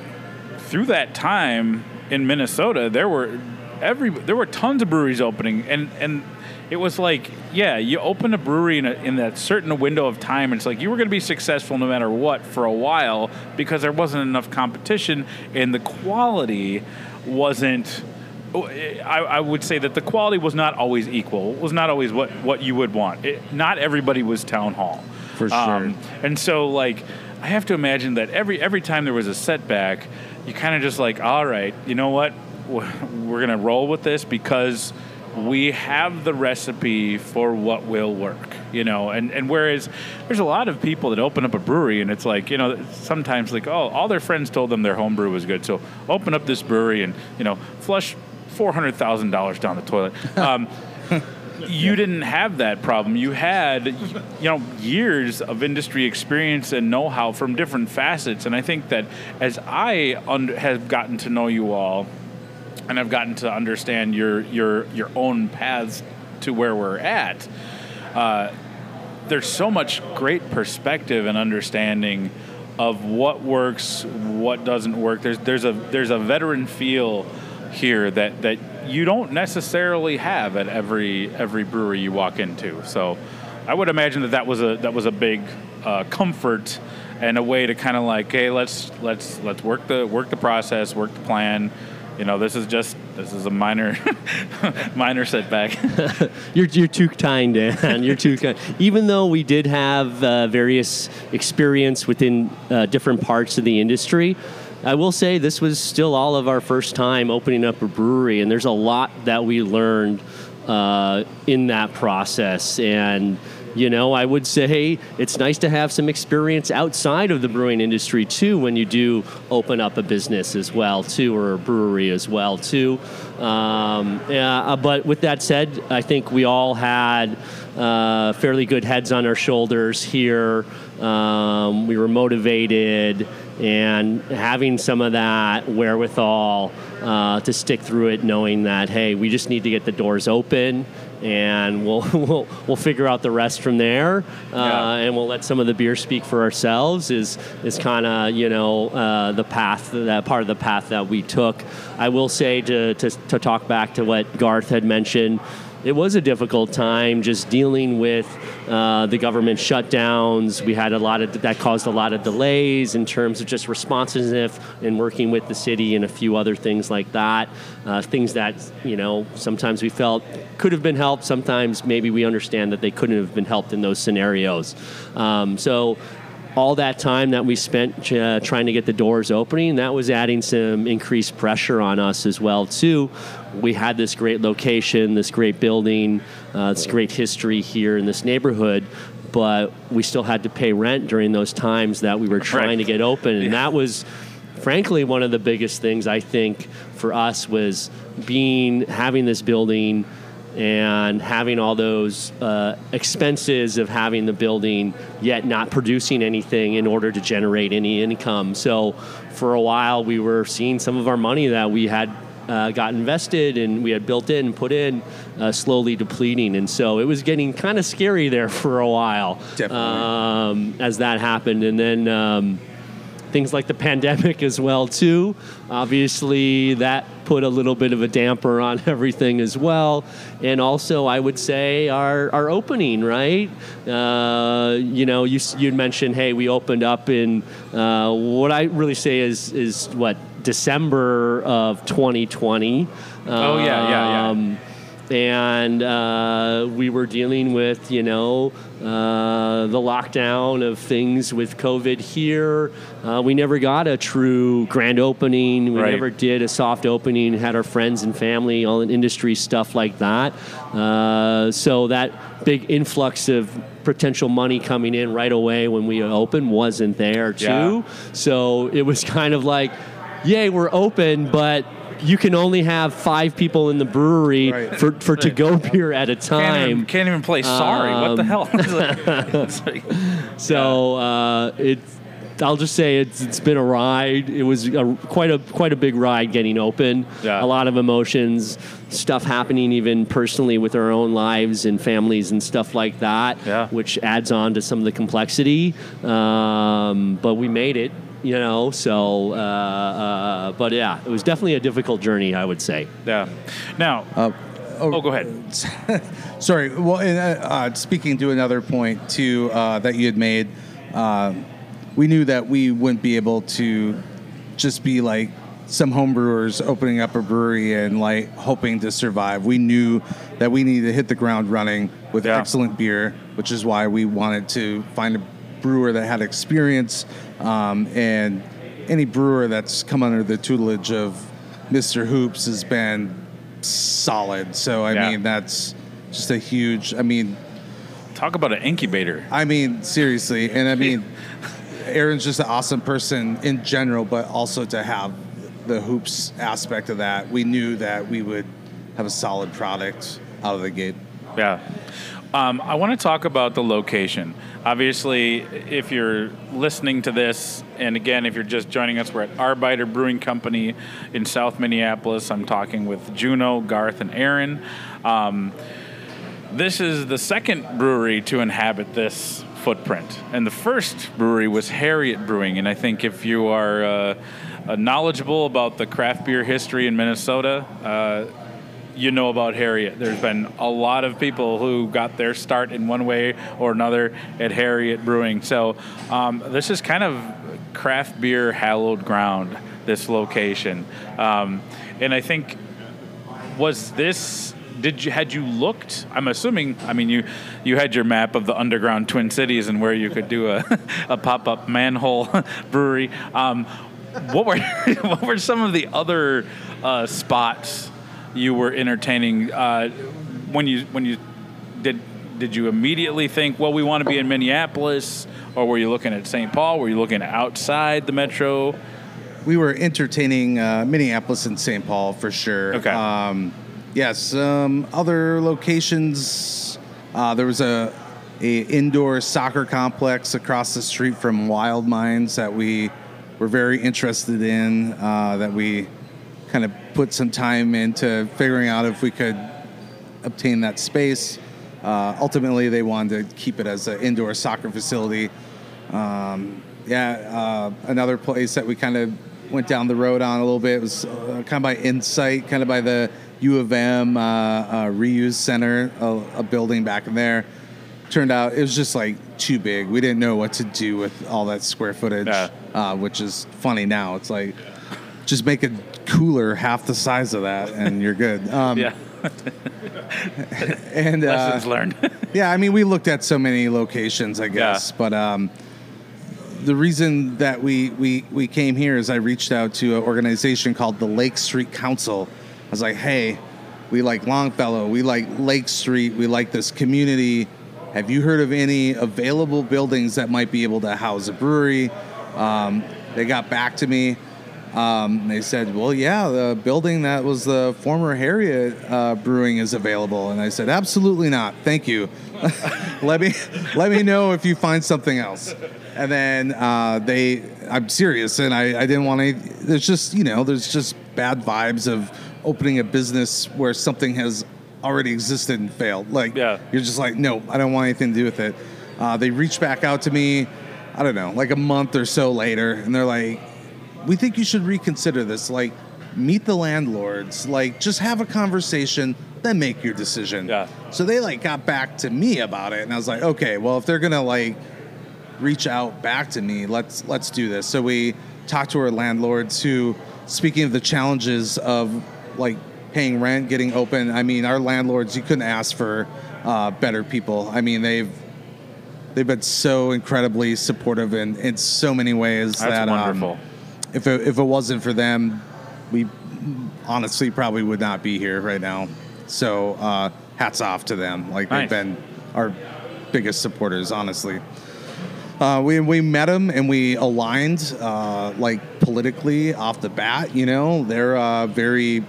through that time in Minnesota, there were every there were tons of breweries opening, and and it was like, yeah, you open a brewery in, a, in that certain window of time, and it's like you were going to be successful no matter what for a while because there wasn't enough competition, and the quality wasn't. I, I would say that the quality was not always equal. Was not always what, what you would want. It, not everybody was town hall, For sure. Um, and so, like, I have to imagine that every every time there was a setback, you kind of just like, all right, you know what, we're gonna roll with this because we have the recipe for what will work, you know. And and whereas there's a lot of people that open up a brewery and it's like, you know, sometimes like, oh, all their friends told them their homebrew was good, so open up this brewery and you know, flush four hundred thousand dollars down the toilet. Um, you didn't have that problem. You had, you know, years of industry experience and know-how from different facets. And I think that as I un- have gotten to know you all, and I've gotten to understand your your your own paths to where we're at, uh, there's so much great perspective and understanding of what works, what doesn't work. There's there's a there's a veteran feel here that that you don't necessarily have at every every brewery you walk into. So I would imagine that that was a that was a big uh, comfort and a way to kind of like, hey, let's let's let's work the work the process, work the plan. You know, this is just this is a minor minor setback. You're, you're too kind, Dan. You're too kind. Even though we did have uh, various experience within uh, different parts of the industry, I will say this was still all of our first time opening up a brewery, and there's a lot that we learned uh, in that process. And you know, I would say it's nice to have some experience outside of the brewing industry too when you do open up a business as well too, or a brewery as well too. Um, yeah, uh, but with that said, I think we all had uh, fairly good heads on our shoulders here. Um, we were motivated and having some of that wherewithal uh, to stick through it, knowing that hey, we just need to get the doors open and we'll we'll, we'll figure out the rest from there, uh, Yeah. and we'll let some of the beer speak for ourselves. Is is kind of you know uh, the path that part of the path that we took. I will say to, to to talk back to what Garth had mentioned. It was a difficult time just dealing with uh, the government shutdowns. We had a lot of that caused a lot of delays in terms of just responsiveness and working with the city and a few other things like that. Uh, things that you know sometimes we felt could have been helped. Sometimes maybe we understand that they couldn't have been helped in those scenarios. Um, so all that time that we spent uh, trying to get the doors opening, that was adding some increased pressure on us as well too. We had this great location, this great building, uh, this great history here in this neighborhood, but we still had to pay rent during those times that we were trying to get open, and that was frankly one of the biggest things I think for us was being having this building and having all those uh, expenses of having the building yet not producing anything in order to generate any income. So for a while we were seeing some of our money that we had uh, got invested and we had built in and put in uh, slowly depleting. And so it was getting kind of scary there for a while. Um, as that happened. And then um, things like the pandemic as well too. Obviously that put a little bit of a damper on everything as well. And also i would say our, our opening right? Uh, you know you, you mentioned hey we opened up in uh, what i really say is is what december of 2020 Oh, yeah, yeah, yeah. Um, and uh, we were dealing with you know uh, the lockdown of things with COVID here. Uh, we never got a true grand opening. We Right. never did a soft opening. Had our friends and family, all in industry stuff like that. Uh, so that big influx of potential money coming in right away when we opened wasn't there too. Yeah. So it was kind of like, yay, we're open, but you can only have five people in the brewery Right. for, for to go beer at a Can't even, time. can't even play sorry. what the Um, hell? It's like- it's like- So uh, it's. I'll just say it's it's been a ride. It was a, quite a quite a big ride getting open. Yeah. A lot of emotions, stuff happening even personally with our own lives and families and stuff like that. Yeah. Which adds on to some of the complexity. Um, but we made it. You know. So. Uh, uh, but yeah, it was definitely a difficult journey. I would say. yeah. Now, Uh, oh, go ahead. Sorry. Well, and, uh, uh, speaking to another point too uh, that you had made, uh, we knew that we wouldn't be able to just be like some homebrewers opening up a brewery and like hoping to survive. We knew that we needed to hit the ground running with Yeah. excellent beer, which is why we wanted to find a brewer that had experience um, and any brewer that's come under the tutelage of Mr. Hoops has been solid. So I Yeah. mean that's just a huge. I mean, Talk about an incubator. I mean seriously, and I mean, Aaron's just an awesome person in general, but also to have the hoops aspect of that, we knew that we would have a solid product out of the gate. Yeah. Um, I want to talk about the location. Obviously, if you're listening to this, and again, if you're just joining us, we're at Arbeiter Brewing Company in South Minneapolis. I'm talking with Juno, Garth, and Aaron. Um, this is the second brewery to inhabit this footprint, and the first brewery was Harriet Brewing. And I think if you are uh, uh, knowledgeable about the craft beer history in Minnesota, uh, you know about Harriet. There's been a lot of people who got their start in one way or another at Harriet Brewing. So um, this is kind of craft beer hallowed ground. This location, um, and I think was this did you had you looked i'm assuming i mean you you had your map of the underground twin cities and where you could do a, a pop-up manhole brewery um, what were what were some of the other uh, spots you were entertaining uh, when you when you did did you immediately think well we want to be in minneapolis or were you looking at st paul were you looking outside the metro We were entertaining uh, Minneapolis and St. Paul for sure. Okay. Um, yes. Um, other locations. Uh, there was a, a indoor soccer complex across the street from Wild Minds that we were very interested in. Uh, that we kind of put some time into figuring out if we could obtain that space. Uh, ultimately, they wanted to keep it as an indoor soccer facility. Um, yeah, uh, another place that we kind of went down the road on a little bit was uh, kind of by Insight, kind of by the U of M uh, uh, reuse center, a, a building back in there. Turned out it was just like too big. We didn't know what to do with all that square footage, Yeah. uh, which is funny now. It's like just make a cooler half the size of that, and you're good. Um, Yeah. and uh, Lessons learned. yeah, I mean, we looked at so many locations, I guess, yeah. but um, the reason that we, we we came here is I reached out to an organization called the Lake Street Council. I was like, hey, we like Longfellow, we like Lake Street, we like this community. Have you heard of any available buildings that might be able to house a brewery? Um, they got back to me. Um, they said, "Well, yeah, the building that was the former Harriet uh, Brewing is available." And I said, "Absolutely not, thank you. let me let me know if you find something else." And then uh, they, I'm serious, and I, I didn't want to. There's just you know, there's just bad vibes of opening a business where something has already existed and failed. Like, Yeah. you're just like, no, I don't want anything to do with it. Uh, they reached back out to me. I don't know, like a month or so later, and they're like, we think you should reconsider this. Like, meet the landlords. Like, just have a conversation, then make your decision. Yeah. So they like got back to me about it, and I was like, okay, well, if they're gonna like reach out back to me, let's let's do this. So we talked to our landlords who, speaking of the challenges of like paying rent, getting open. I mean, our landlords, you couldn't ask for uh, better people. I mean, they've they've been so incredibly supportive in, in so many ways That's that um, wonderful. If it, if it wasn't for them, we honestly probably would not be here right now. So uh, hats off to them. Like Nice. they've been our biggest supporters, honestly. Uh, we we met them and we aligned uh, like politically off the bat. You know, they're uh, very,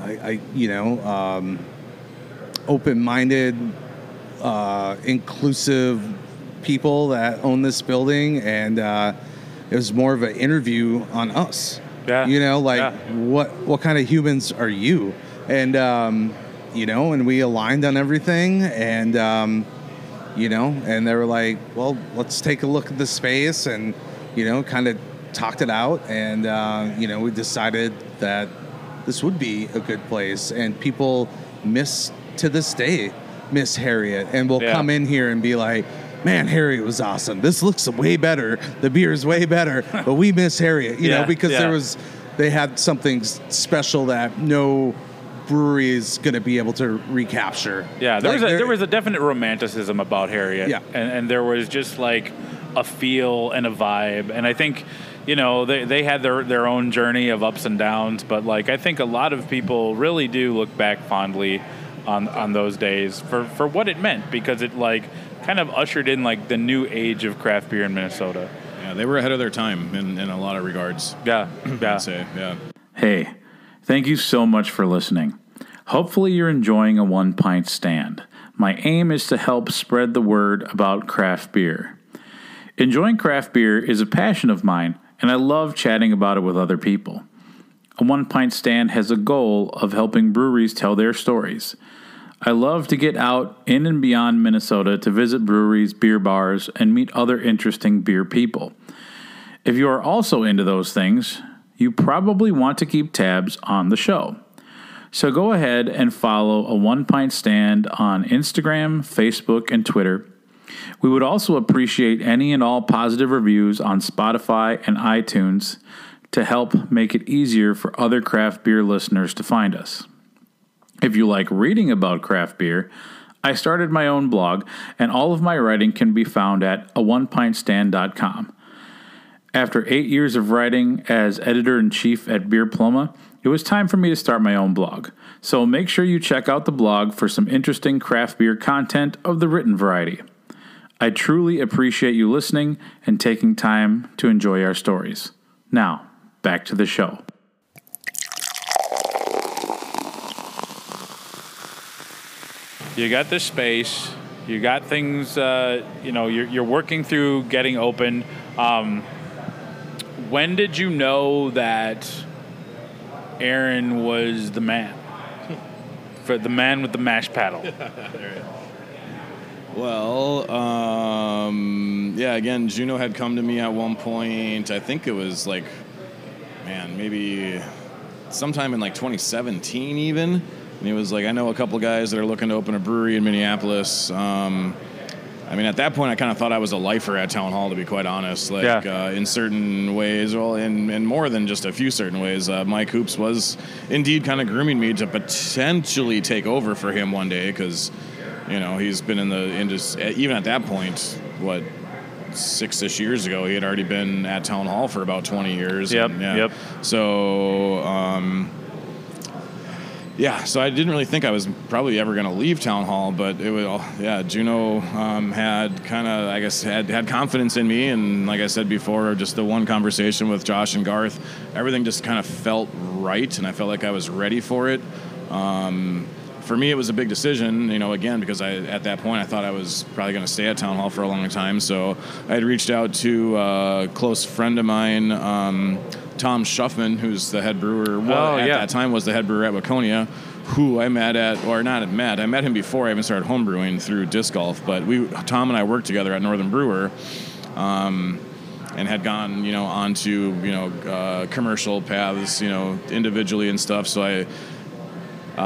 I, I you know, um, open-minded, uh, inclusive people that own this building, and uh, it was more of an interview on us. Yeah. You know, like Yeah. what what kind of humans are you? And um, you know, and we aligned on everything, and um, you know, and they were like, well, let's take a look at the space, and you know, kind of talked it out, and uh, you know, we decided that this would be a good place, and people miss to this day miss Harriet, and will Yeah. come in here and be like. Man, Harriet was awesome. This looks way better. The beer is way better, but we miss Harriet, you Yeah, know, because yeah. there was they had something special that no brewery is going to be able to recapture. Yeah, there Like, was a, there was a definite romanticism about Harriet. Yeah. and, and there was just like a feel and a vibe, and I think you know they, they had their their own journey of ups and downs, but like I think a lot of people really do look back fondly on on those days for for what it meant because it like kind of ushered in like the new age of craft beer in Minnesota. Yeah, they were ahead of their time in, in a lot of regards. Yeah, yeah. I'd say, yeah. Hey, thank you so much for listening. Hopefully, you're enjoying a one pint stand. My aim is to help spread the word about craft beer. Enjoying craft beer is a passion of mine, and I love chatting about it with other people. A one pint stand has a goal of helping breweries tell their stories. I love to get out in and beyond Minnesota to visit breweries, beer bars, and meet other interesting beer people. If you are also into those things, you probably want to keep tabs on the show. So go ahead and follow a One Pint Stand on Instagram, Facebook, and Twitter. We would also appreciate any and all positive reviews on Spotify and iTunes to help make it easier for other craft beer listeners to find us. If you like reading about craft beer, I started my own blog, and all of my writing can be found at a. After eight years of writing as editor in chief at Beer Pluma, it was time for me to start my own blog. So make sure you check out the blog for some interesting craft beer content of the written variety. I truly appreciate you listening and taking time to enjoy our stories. Now, back to the show. You got this space. You got things. Uh, you know, you're, you're working through getting open. Um, when did you know that Aaron was the man? for the man with the mash paddle. Well, um, yeah, again, Juno had come to me at one point. I think it was like, man, maybe sometime in like 2017 even. And he was like, I know a couple guys that are looking to open a brewery in Minneapolis. Um, I mean, at that point, I kind of thought I was a lifer at Town Hall, to be quite honest. Like, Yeah. uh, in certain ways, well, in, in more than just a few certain ways, uh, Mike Hoops was indeed kind of grooming me to potentially take over for him one day because, you know, he's been in the industry, even at that point, what, six ish years ago, he had already been at Town Hall for about 20 years. Yep, and, yeah. yep. So, um, yeah, so I didn't really think I was probably ever going to leave Town Hall, but it was, yeah, Juno um, had kind of, I guess, had, had confidence in me. And like I said before, just the one conversation with Josh and Garth, everything just kind of felt right, and I felt like I was ready for it. Um, for me, it was a big decision, you know, again, because I, at that point, I thought I was probably going to stay at Town Hall for a long time. So I had reached out to a close friend of mine, um, Tom Schuffman, who's the head brewer. Well, Oh, at yeah. that time was the head brewer at Waconia, who I met at, or not met. I met him before I even started homebrewing through disc golf. But we, Tom and I worked together at Northern Brewer, um, and had gone, you know, onto you know uh, commercial paths, you know, individually and stuff. So I. Uh,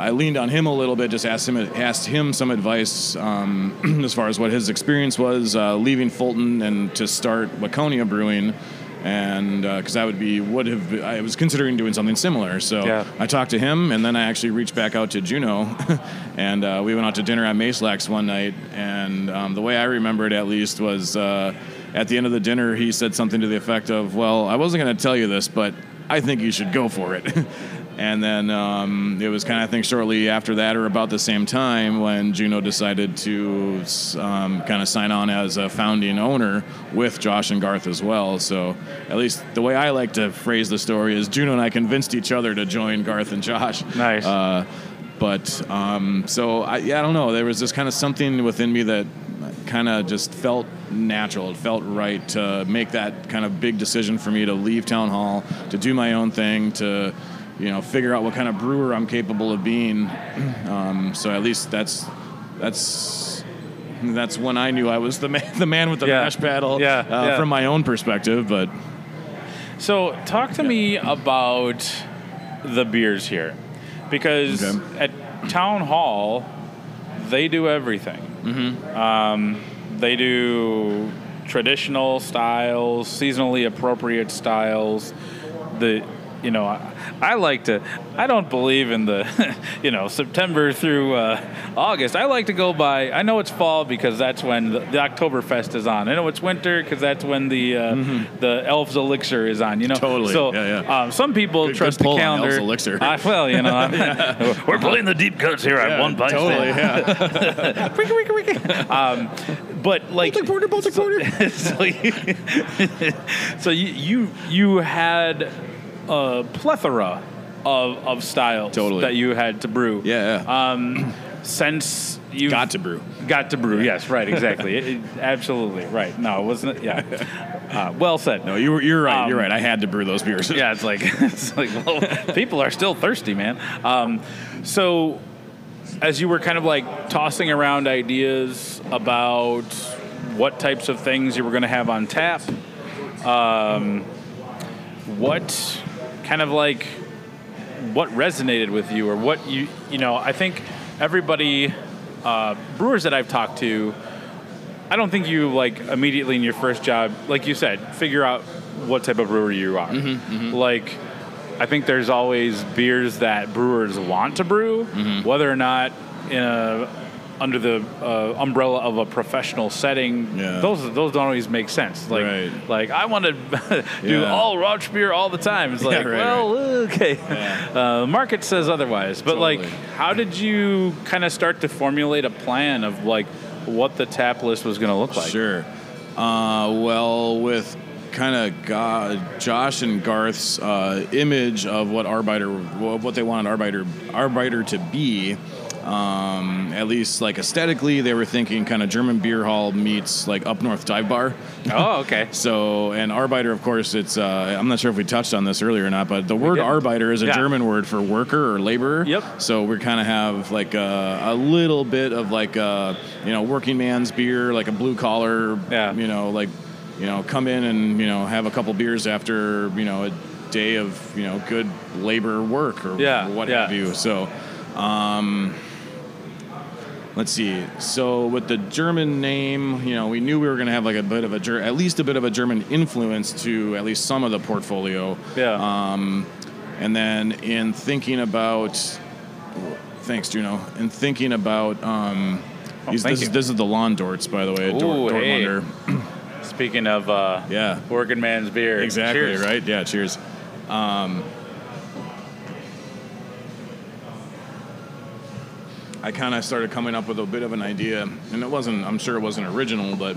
I leaned on him a little bit, just asked him asked him some advice um, as far as what his experience was uh, leaving Fulton and to start Waconia Brewing, and because I would be would have been- I was considering doing something similar. So Yeah. I talked to him, and then I actually reached back out to Juno, and uh, we went out to dinner at Macelax one night. And um, the way I remember it, at least, was uh, at the end of the dinner, he said something to the effect of, "Well, I wasn't going to tell you this, but I think you should go for it." And then um, it was kind of, I think, shortly after that, or about the same time, when Juno decided to um, kind of sign on as a founding owner with Josh and Garth as well. So, at least the way I like to phrase the story is Juno and I convinced each other to join Garth and Josh. Nice. Uh, but um, so, I, yeah, I don't know. There was just kind of something within me that kind of just felt natural. It felt right to make that kind of big decision for me to leave Town Hall, to do my own thing, to you know figure out what kind of brewer I'm capable of being. Um, so at least that's that's that's when I knew I was the man, the man with the Yeah. mash paddle. Yeah, uh, yeah. from my own perspective, but So, talk to me about the beers here, because Okay. at Town Hall, they do everything. Mm-hmm. Um, they do traditional styles, seasonally appropriate styles. The you know, I, I like to. I don't believe in the, you know, September through uh, August. I like to go by. I know it's fall because that's when the, the Oktoberfest is on. I know it's winter because that's when the uh, the Elves Elixir is on. You know, Mm-hmm. Totally. So Yeah, yeah. Um, some people Good- trust good the pull on calendar. Elves Elixir. I, well, you know, I'm- we're playing the deep cuts here on one pint totally. stand. Yeah. Um, but like, Baltic Porter, Baltic so, Porter. so, you, so you, you you had a plethora of, of styles Totally. that you had to brew. yeah. Um, since you Got to brew. got to brew, yes, right, exactly, It- it- absolutely, right. No, it wasn't. Yeah, uh, well said. No, you were, you're right. Um, you're right. I had to brew those beers. Yeah, it's like it's like well, people are still thirsty, man. Um, so, as you were kind of like tossing around ideas about what types of things you were going to have on tap, um, what kind of like what resonated with you, or what you you know? I think everybody uh, brewers that I've talked to. I don't think you like immediately in your first job, like you said, figure out what type of brewer you are. Mm-hmm, mm-hmm. Like, I think there's always beers that brewers want to brew, mm-hmm. whether or not in a, under the uh, umbrella of a professional setting. Yeah. Those those don't always make sense. Like, Right. like I want to do Yeah. all Rauch beer all the time. It's like, right, well, okay. Uh, the market says otherwise. But like, how did you kind of start to formulate a plan of like what the tap list was going to look like? Sure. Uh, well, with kind of God, Josh and Garth's uh, image of what Arbeiter, what they wanted Arbeiter, Arbeiter to be, Um, at least like aesthetically, they were thinking kind of German beer hall meets like up north dive bar. Oh, okay. So, and Arbeiter, of course, it's, uh, I'm not sure if we touched on this earlier or not, but the word. Arbeiter is a Yeah. German word for worker or laborer. Yep. So we kind of have like a, a little bit of like a, you know, working man's beer, like a blue collar, Yeah. you know, like, you know, come in and, you know, have a couple beers after, you know, a day of, you know, good labor work or Yeah, what yeah. have you. So, um, let's see. So with the German name, you know, we knew we were going to have like a bit of a Ger- at least a bit of a German influence to at least some of the portfolio. Yeah. Um, and then in thinking about, thanks, Juno. In thinking about, um, Oh, these, this, is, this is the Lawn Dorts, by the way. Ooh, Dort, hey. Speaking of uh, Yeah. working man's beer. Exactly Cheers. right. Yeah. Cheers. Um, I kind of started coming up with a bit of an idea, and it wasn't. I'm sure it wasn't original, but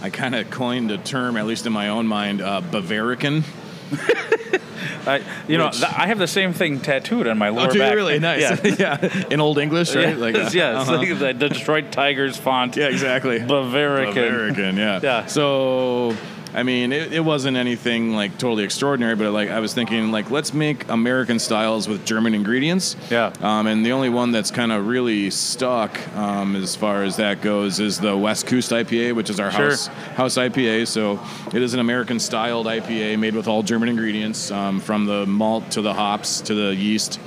I kind of coined a term, at least in my own mind, uh, Bavarican. I, you know, Which- th- I have the same thing tattooed on my lower Oh, back. really? Nice. Yeah. Yeah. In Old English, right? Yeah, Like, uh, yes, uh-huh. like the Detroit Tigers font. Yeah, exactly. Bavarican. Bavarican, yeah. Yeah. So, I mean, it, it wasn't anything like totally extraordinary, but like I was thinking, like let's make American styles with German ingredients. Yeah. Um, and the only one that's kind of really stuck um, as far as that goes is the West Coast IPA, which is our Sure. house house IPA. So it is an American styled IPA made with all German ingredients, um, from the malt to the hops to the yeast.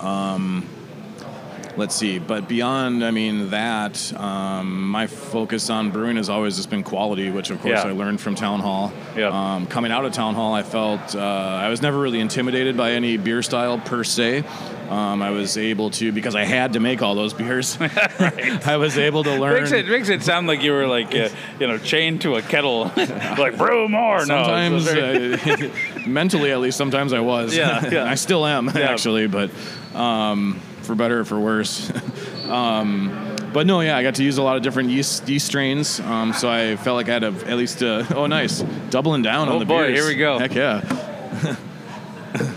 Um, let's see. But beyond, I mean, that, um, my focus on brewing has always just been quality, which of course Yeah. I learned from Town Hall. Yep. Um, coming out of Town Hall, I felt uh, I was never really intimidated by any beer style per se. Um, I was able to because I had to make all those beers. I was able to learn. Makes it makes it sound like you were like uh, you know chained to a kettle, like brew more. Sometimes, no, very- uh, mentally at least, sometimes I was. Yeah, yeah. I still am actually, but um, for better or for worse. um, but no, yeah, I got to use a lot of different yeast, yeast strains, um, so I felt like I had to at least. Uh, oh, nice, doubling down Oh, on the boy, beers. here we go. Heck yeah,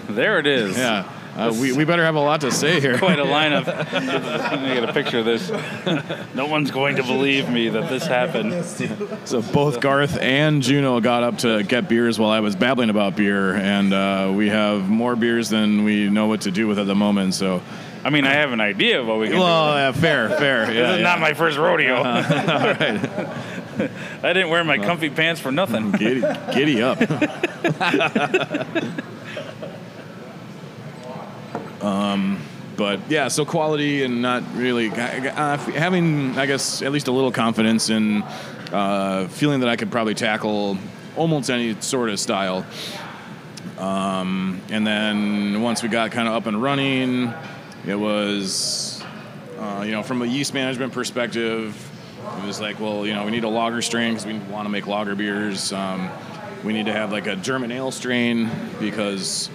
there it is. yeah. Uh, we, we better have a lot to say here. Quite a lineup. Me get a picture of this. No one's going to believe me that this happened. So both Garth and Juno got up to get beers while I was babbling about beer, and uh, we have more beers than we know what to do with at the moment. So, I mean, I have an idea of what we can well, do. yeah, fair, fair. This is yeah. not my first rodeo. All right. I didn't wear my comfy pants for nothing. Giddy, giddy up. um, but yeah, so quality and not really uh, having, I guess, at least a little confidence in uh, feeling that I could probably tackle almost any sort of style. Um, and then once we got kind of up and running, it was, uh, you know, from a yeast management perspective, it was like, well, you know, we need a lager strain because we want to make lager beers. Um, we need to have like a German ale strain because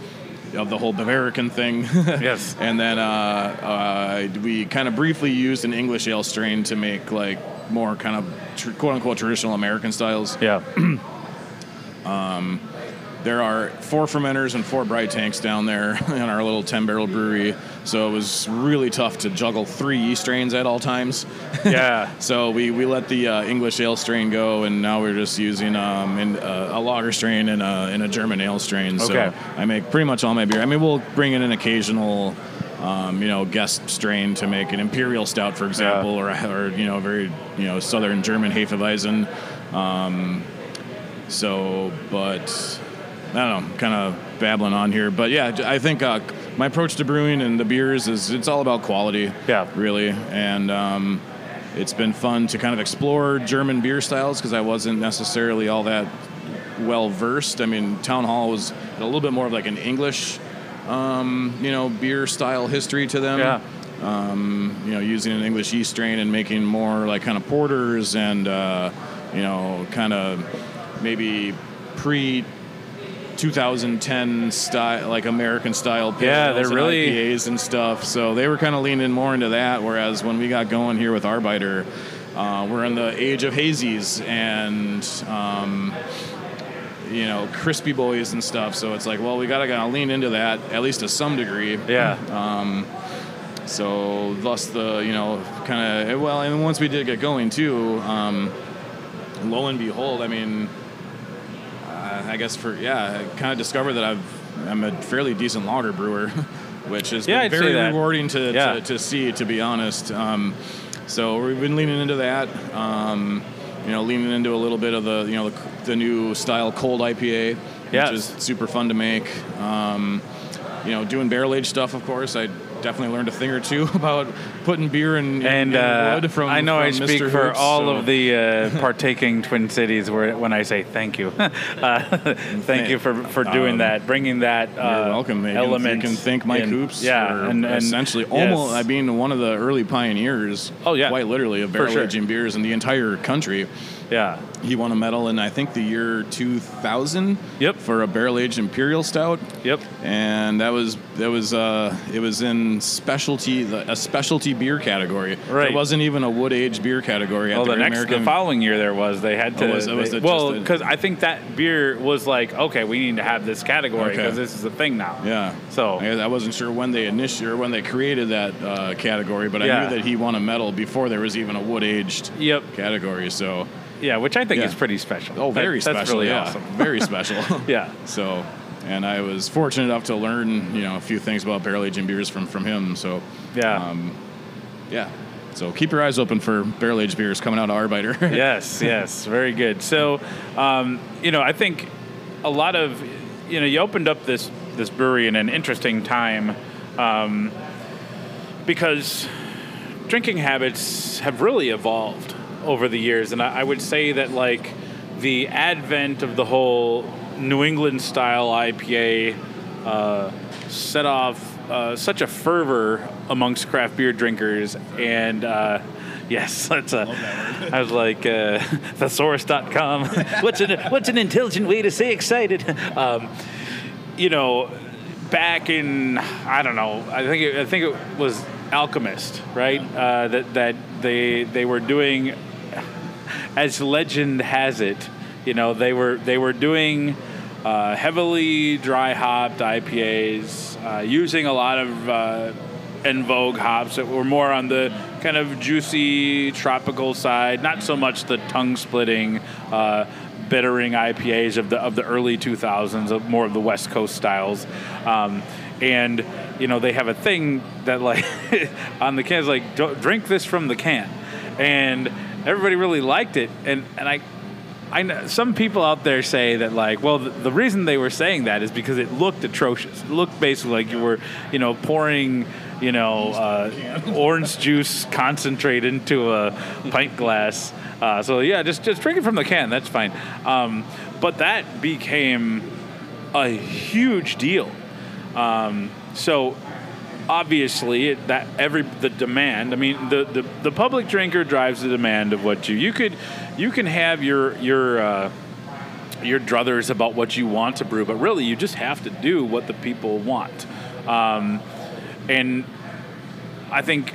of the whole Bavarican thing. Yes. and then uh, uh, we kind of briefly used an English ale strain to make like more kind of tr- quote unquote traditional American styles. Yeah. There are four fermenters and four bright tanks down there in our little 10 barrel brewery. So it was really tough to juggle three yeast strains at all times. Yeah. So we, we let the uh, English ale strain go, and now we're just using um, in, uh, a lager strain and a, and a German ale strain. Okay. So I make pretty much all my beer. I mean, we'll bring in an occasional, um, you know, guest strain to make an imperial stout, for example, or, a- or you know, very you know southern German Hefeweizen. Um, so, but I don't know, kind of babbling on here, but yeah, I think uh, my approach to brewing and the beers is it's all about quality. Yeah. really, and um, it's been fun to kind of explore German beer styles because I wasn't necessarily all that well versed. I mean, Town Hall was a little bit more of like an English, um, you know, beer style history to them. Yeah. Um, you know, using an English yeast strain and making more like kind of porters and uh, you know, kind of maybe pre 2010 style, like American style Yeah, they're and really- IPAs and stuff. So they were kind of leaning more into that. Whereas when we got going here with Arbeiter, uh, we're in the age of hazies and um, you know crispy boys and stuff. So it's like, well, we gotta gotta lean into that at least to some degree. Yeah. So thus the you know kind of well, and once we did get going too, um, lo and behold, I mean, I guess for yeah, I kind of discovered that I've I'm a fairly decent lager brewer, which is Yeah, been I'd say very rewarding to, Yeah. to to see. To be honest, um, so we've been leaning into that. Um, you know, leaning into a little bit of the you know the, the new style cold IPA, Yes. which is super fun to make. Um, you know, doing barrel aged stuff, of course. I definitely learned a thing or two about putting beer in, And in uh, wood from. I know I from speak Mr. for all so- of the uh, partaking Twin Cities where, when I say thank you. uh, thank you for, for doing Um, that, bringing that uh, You're welcome. Element. You can thank Mike in- Hoops. Yeah, for and, and essentially yes. almost. I mean, one of the early pioneers. Oh, yeah. quite literally of barrel sure. aging beers in the entire country. Yeah. He won a medal in I think the year 2000. Yep. For a barrel aged imperial stout. Yep. And that was that was uh, it was in specialty the, a specialty beer category. Right. It wasn't even a wood aged beer category. At Well, the, the next, American, the following year there was they had to. Oh, was it- was well, because I think that beer was like, okay, we need to have this category Okay. because this is a thing now. Yeah. So- I, I wasn't sure when they initiated or when they created that uh, category, but I Yeah. knew that he won a medal before there was even a wood aged Yep. category. So Yeah, which I think Yeah. is pretty special. oh, very That- special. That's really yeah. awesome. very special. Yeah. So, and I was fortunate enough to learn you know a few things about barrel aging beers from from him. So Yeah. um, yeah. So keep your eyes open for barrel aged beers coming out of Arbeiter. yes, yes, very good. So, um, you know, I think a lot of, you know, you opened up this this brewery in an interesting time, um, because drinking habits have really evolved over the years, and I, I would say that like the advent of the whole New England style IPA uh, set off uh, such a fervor amongst craft beer drinkers, and uh, yes, that's a. I was like uh, thesaurus.com. what's an what's an intelligent way to say excited? Um, you know, back in I don't know. I think it, I think it was Alchemist, right? Uh, that that they they were doing, as legend has it, you know, they were they were doing uh, heavily dry hopped IPAs, uh, using a lot of. Uh, en vogue hops that were more on the kind of juicy tropical side, not so much the tongue splitting, uh, bittering IPAs of the of the early 2000s, of more of the West Coast styles. Um, and you know they have a thing that like on the cans like drink this from the can, and everybody really liked it. And and I I know some people out there say that like, well, the, the reason they were saying that is because it looked atrocious. It looked basically like you were, you know, pouring, you know, uh, orange juice concentrate into a pint glass. Uh, so yeah, just just drink it from the can. That's fine. Um, but that became a huge deal. Um, so obviously it, that every the demand i mean the, the the public drinker drives the demand of what you you could you can have your your uh, your druthers about what you want to brew but really you just have to do what the people want. Um, and i think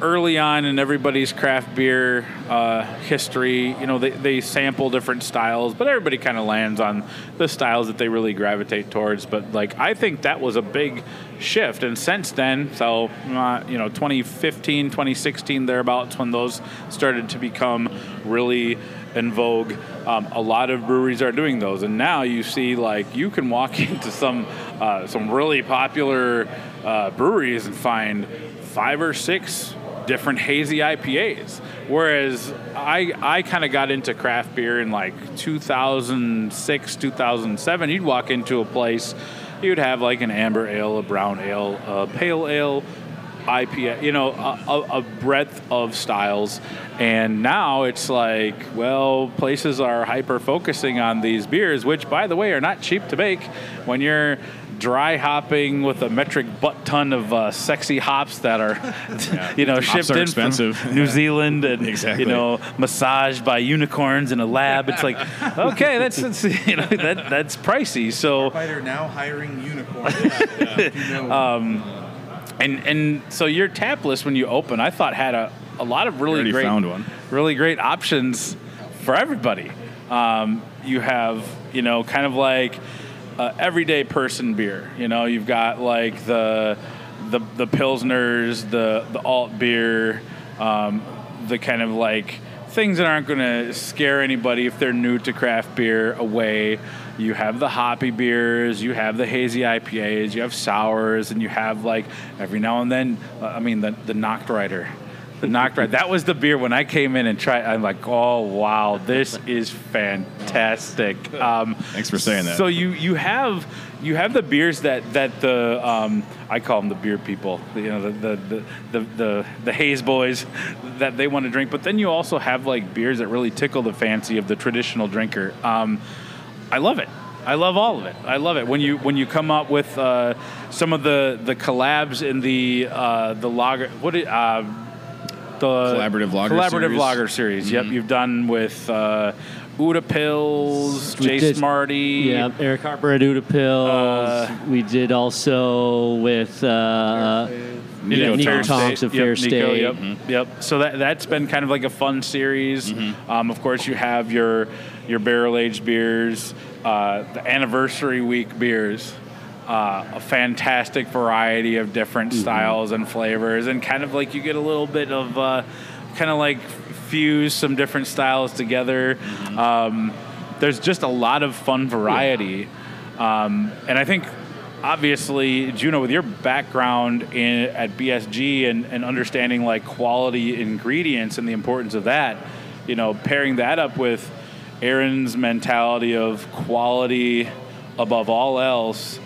early on in everybody's craft beer uh, history, you know, they, they sample different styles, but everybody kind of lands on the styles that they really gravitate towards. But like, I think that was a big shift. And since then, so, uh, you know, 2015, 2016, thereabouts, when those started to become really in vogue, um, a lot of breweries are doing those. And now you see, like, you can walk into some, uh, some really popular uh, breweries and find five or six different hazy IPAs. Whereas I I kind of got into craft beer in like 2006, 2007. You'd walk into a place, you'd have like an amber ale, a brown ale, a pale ale, IPA, you know, a, a, a breadth of styles. And now it's like, well, places are hyper focusing on these beers, which, by the way, are not cheap to make when you're dry hopping with a metric butt ton of uh, sexy hops that are, you know, shipped are in expensive. from New Zealand and Exactly. you know massaged by unicorns in a lab. It's like, okay, that's, that's you know that that's pricey. So Fighter now hiring unicorns. You know, and and so your tap list when you open, I thought had a, a lot of really great found one. really great options for everybody. Um, you have you know kind of like uh, everyday person beer. You know you've got like the the the pilsners, the the alt beer, um, the kind of like things that aren't going to scare anybody if they're new to craft beer away. You have the hoppy beers, you have the hazy IPAs, you have sours, and you have like every now and then. uh, I mean, the the Nachtreiter. The Nachtreiter. That was the beer when I came in and tried. I'm like, oh wow, this is fantastic. Um, Thanks for saying that. So you you have you have the beers that that the um, I call them the beer people, you know, the the the the, the, the haze boys that they want to drink. But then you also have like beers that really tickle the fancy of the traditional drinker. Um, I love it. I love all of it. I love it when you when you come up with uh, some of the the collabs in the uh, the lager. What it, uh, the Collaborative lager collaborative series. Mm-hmm. Yep, you've done with uh, Utepils, We Jay did- Smarty. Yeah, Eric Harper at Utepils. Uh, we did also with uh, Niko Niko Tonks. Tonks of Fair Yep, Niko, State. Yep, yep. So that that's been kind of like a fun series. Um, of course, you have your your barrel aged beers, uh, the anniversary week beers. Uh, a fantastic variety of different styles and flavors, and kind of like you get a little bit of uh, kind of like fuse some different styles together. Um, there's just a lot of fun variety, um, and I think obviously, Juno, with your background in at BSG and, and understanding like quality ingredients and the importance of that, you know, pairing that up with Aaron's mentality of quality above all else,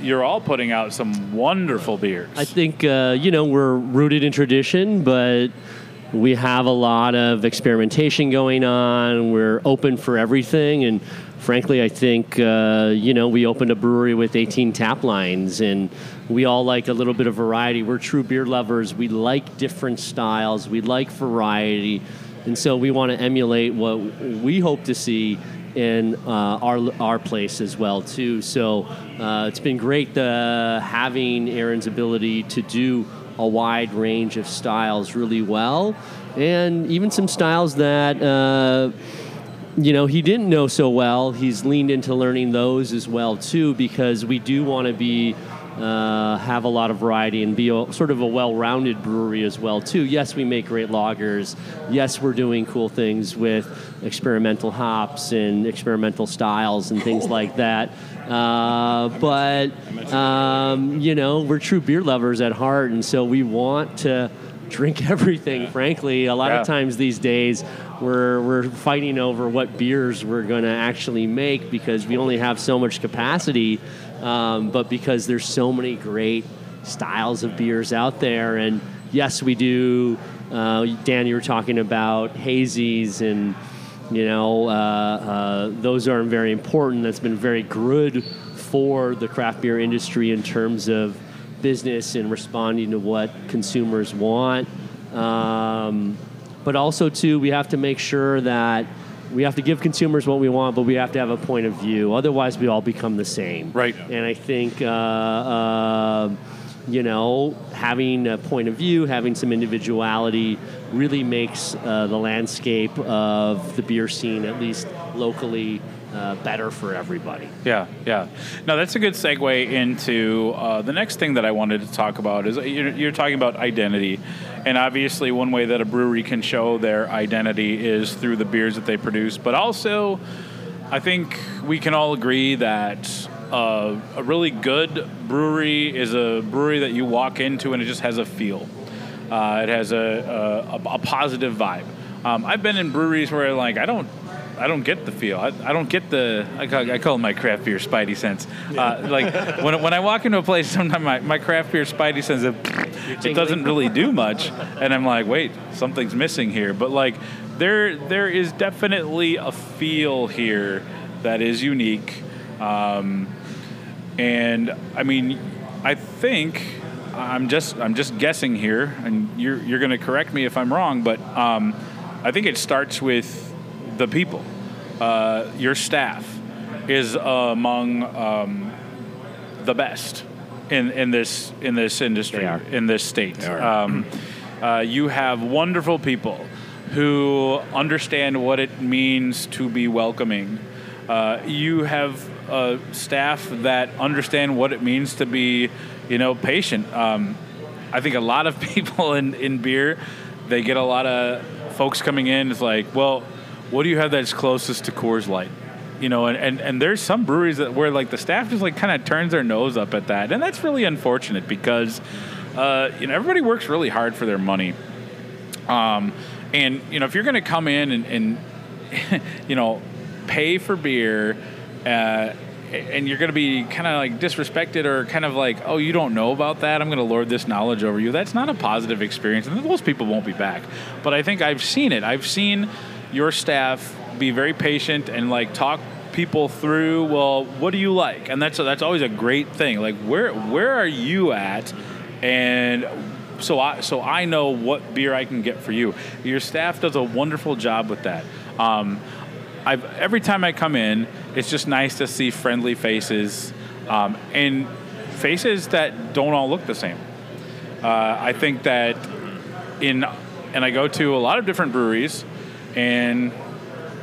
you're all putting out some wonderful beers. I think uh, you know we're rooted in tradition, but we have a lot of experimentation going on. We're open for everything, and frankly, I think uh, you know we opened a brewery with 18 tap lines, and we all like a little bit of variety. We're true beer lovers. We like different styles. We like variety, and so we want to emulate what we hope to see in uh, our our place as well too. So uh, it's been great uh, having Aaron's ability to do a wide range of styles really well, and even some styles that. Uh, you know he didn't know so well he's leaned into learning those as well too because we do want to be uh, have a lot of variety and be a, sort of a well-rounded brewery as well too. Yes we make great lagers. Yes we're doing cool things with experimental hops and experimental styles and things like that. Uh, but um, you know we're true beer lovers at heart and so we want to drink everything frankly. A lot Yeah. of times these days we're, we're fighting over what beers we're going to actually make because we only have so much capacity um, but because there's so many great styles of beers out there and yes we do uh, dan you were talking about hazies and you know uh, uh, those are very important. That's been very good for the craft beer industry in terms of business and responding to what consumers want. Um, but also too we have to make sure that we have to give consumers what we want but we have to have a point of view otherwise we all become the same Right. and i think uh, uh, you know having a point of view having some individuality really makes uh, the landscape of the beer scene at least locally uh, better for everybody Yeah, yeah. Now that's a good segue into uh, the next thing that I wanted to talk about. Is you're, you're talking about identity, and obviously one way that a brewery can show their identity is through the beers that they produce. But also, I think we can all agree that uh, a really good brewery is a brewery that you walk into and it just has a feel. Uh, it has a, a, a positive vibe. Um, I've been in breweries where like I don't I don't get the feel. I, I don't get the I call, I call it my craft beer spidey sense. Uh, like when, when I walk into a place, sometimes my, my craft beer spidey sense it, it doesn't really do much, and I'm like, wait, something's missing here. But like there there is definitely a feel here that is unique. Um, and I mean, I think I'm just I'm just guessing here, and you're you're going to correct me if I'm wrong, but um, I think it starts with the people. Uh, your staff is among um, the best in, in this in this industry in this state. Um, uh, you have wonderful people who understand what it means to be welcoming. Uh, you have a staff that understand what it means to be, you know, patient. Um, I think a lot of people in, in beer, they get a lot of folks coming in. It's like, well, what do you have that's closest to Coors Light? You know, and, and, and there's some breweries that where like the staff just like kind of turns their nose up at that, and that's really unfortunate because, uh, you know, everybody works really hard for their money. Um, and you know, if you're going to come in and, and you know, pay for beer, uh, and you're going to be kind of like disrespected or kind of like, oh, you don't know about that. I'm going to lord this knowledge over you. That's not a positive experience, and most people won't be back. But I think I've seen it. I've seen your staff be very patient and like talk people through. Well, what do you like? And that's a, that's always a great thing. Like where where are you at? And so I so I know what beer I can get for you. Your staff does a wonderful job with that. Um, I've, every time I come in, it's just nice to see friendly faces um, and faces that don't all look the same. Uh, I think that in and I go to a lot of different breweries, and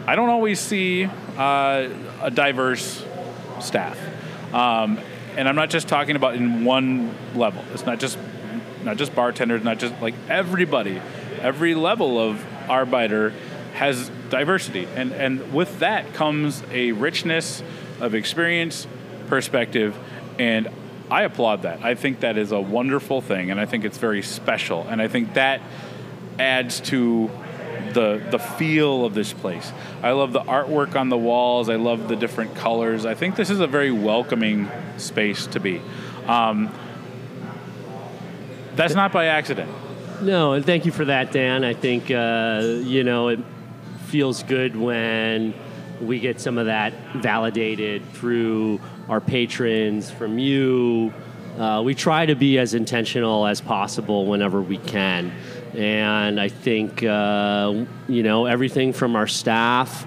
I don't always see uh, a diverse staff. Um, and I'm not just talking about in one level. It's not just not just bartenders, not just like everybody, every level of Arbeiter has diversity, and and with that comes a richness of experience, perspective, and I applaud that. I think that is a wonderful thing, and I think it's very special, and I think that adds to the the feel of this place. I love the artwork on the walls. I love the different colors. I think this is a very welcoming space to be. Um, that's not by accident. No, and thank you for that, Dan. I think uh, you know it feels good when we get some of that validated through our patrons, from you. Uh, we try to be as intentional as possible whenever we can. And I think, uh, you know, everything from our staff.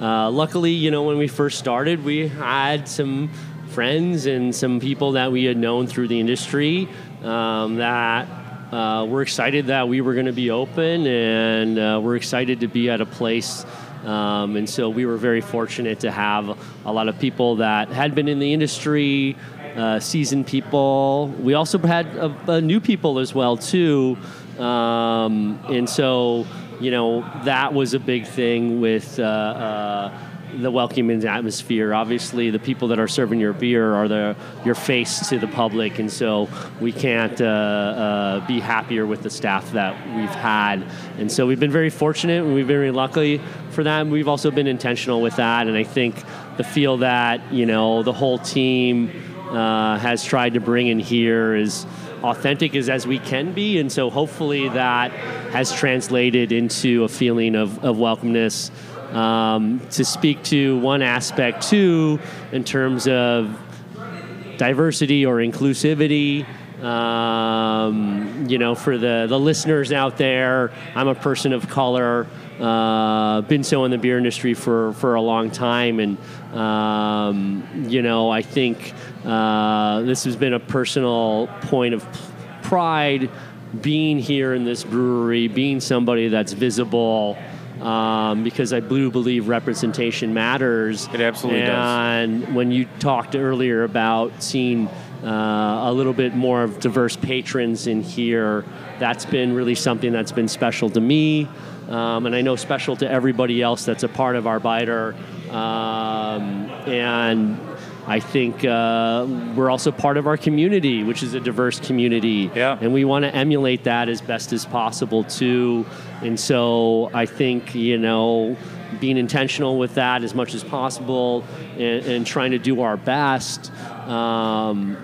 Uh, luckily, you know, when we first started, we had some friends and some people that we had known through the industry um, that uh, we're excited that we were going to be open, and uh, we're excited to be at a place. Um, and so we were very fortunate to have a lot of people that had been in the industry, uh, seasoned people. We also had new people as well too, um, and so you know that was a big thing with uh, uh, the welcoming atmosphere. Obviously, the people that are serving your beer are the your face to the public, and so we can't uh, uh, be happier with the staff that we've had. And so we've been very fortunate, and we've been very lucky for that. And we've also been intentional with that, and I think the feel that you know the whole team uh, has tried to bring in here is authentic as, as we can be. And so hopefully that has translated into a feeling of, of welcomeness. Um, to speak to one aspect too, in terms of diversity or inclusivity. Um, you know, for the, the listeners out there, I'm a person of color. Uh, been so in the beer industry for, for a long time, and um, you know, I think uh, this has been a personal point of pride being here in this brewery, being somebody that's visible. Um, because I do believe representation matters. It absolutely and does. And when you talked earlier about seeing uh, a little bit more of diverse patrons in here, that's been really something that's been special to me. Um, and I know special to everybody else that's a part of Arbeiter. Um, and I think uh, we're also part of our community, which is a diverse community. Yeah. And we want to emulate that as best as possible, too. And so I think, you know, being intentional with that as much as possible and, and trying to do our best um,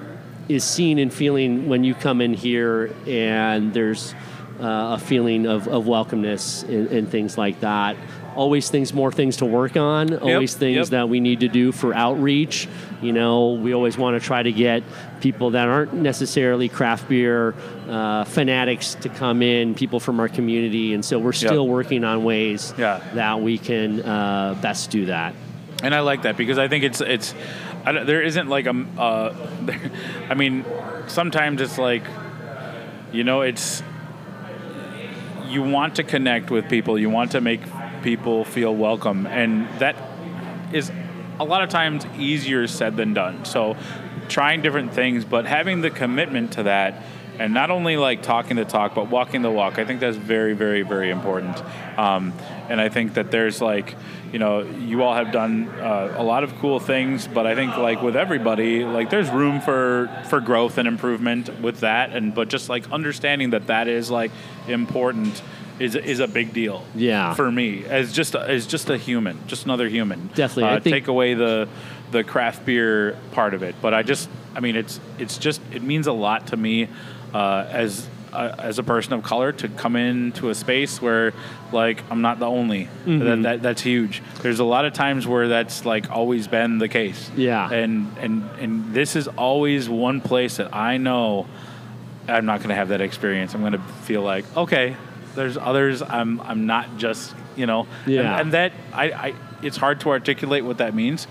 is seen and feeling when you come in here and there's uh, a feeling of, of welcomeness and, and things like that always things more things to work on always things yep. that we need to do for outreach you know we always want to try to get people that aren't necessarily craft beer uh, fanatics to come in people from our community and so we're still Yep. working on ways Yeah. that we can uh, best do that and I like that because I think it's it's I don't- there isn't like a uh, there, I mean sometimes it's like you know it's you want to connect with people you want to make people feel welcome and that is a lot of times easier said than done. So trying different things, but having the commitment to that and not only like talking the talk, but walking the walk. I think that's very, very, very important. Um, and I think that there's like, you know, you all have done uh, a lot of cool things, but I think like with everybody, like there's room for for growth and improvement with that, and but just like understanding that that is like important is is a big deal. Yeah. For me, as just a, as just a human, just another human. Definitely. I Uh, think- take away the the craft beer part of it, but I just, I mean, it's it's just it means a lot to me uh, as. Uh, as a person of color, to come into a space where, like, I'm not the only. Mm-hmm. That, that that's huge. There's a lot of times where that's like always been the case. Yeah. And and and this is always one place that I know I'm not going to have that experience. I'm going to feel like, okay, there's others. I'm I'm not just you know. Yeah. And, and that I, I it's hard to articulate what that means,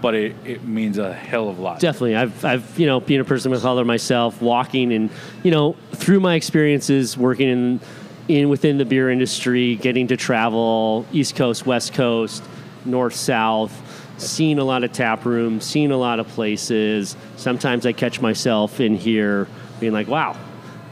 but it, it means a hell of a lot. Definitely. I've, I've, you know, being a person of color myself, walking and, you know, through my experiences working in, in within the beer industry, getting to travel East Coast, West Coast, North, South, seeing a lot of tap rooms, seeing a lot of places. Sometimes I catch myself in here being like, wow,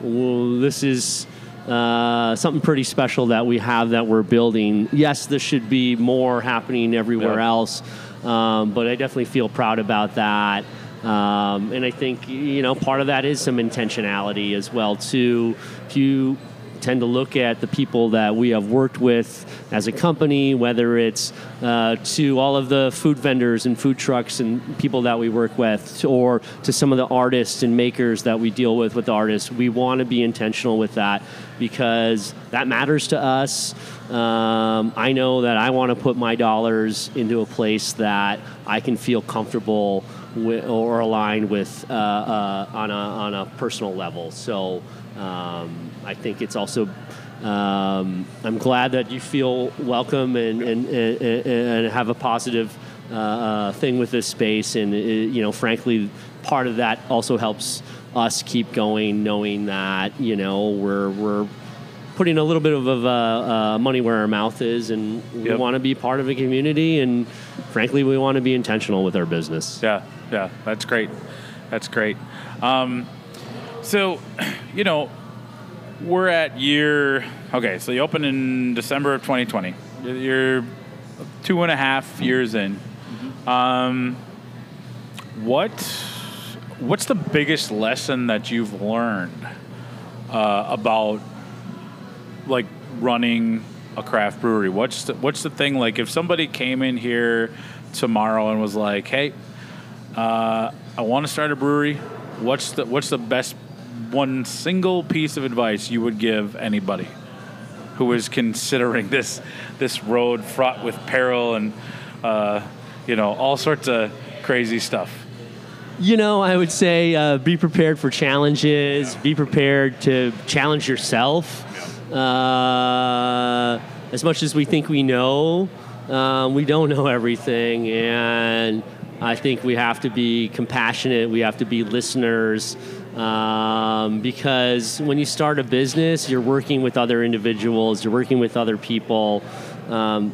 well, this is uh, something pretty special that we have that we're building. Yes, there should be more happening everywhere Yeah. else, um, but I definitely feel proud about that. Um, and I think you know part of that is some intentionality as well too. If you tend to look at the people that we have worked with as a company, whether it's uh, to all of the food vendors and food trucks and people that we work with, or to some of the artists and makers that we deal with with artists, we want to be intentional with that because that matters to us. Um, I know that I want to put my dollars into a place that I can feel comfortable with, or aligned with uh, uh, on, a, on a personal level. So um, I think it's also. Um, I'm glad that you feel welcome and, and, and, and have a positive uh, uh, thing with this space. And, uh, you know, frankly, part of that also helps us keep going, knowing that, you know, we're, we're putting a little bit of uh, uh, money where our mouth is. And we Yep. want to be part of a community. And frankly, we want to be intentional with our business. Yeah, yeah, that's great. That's great. Um, so, you know, we're at year. Okay, so you opened in December of 2020. You're two and a half years in. Um, what What's the biggest lesson that you've learned uh, about like running a craft brewery? What's the, what's the thing like if somebody came in here tomorrow and was like, "Hey, uh, I want to start a brewery. What's the what's the best one single piece of advice you would give anybody who is considering this this road fraught with peril and uh, you know all sorts of crazy stuff? You know, I would say uh, be prepared for challenges. Be prepared to challenge yourself. Uh, as much as we think we know, um, we don't know everything, and I think we have to be compassionate. We have to be listeners. Um, because when you start a business, you're working with other individuals, you're working with other people. Um,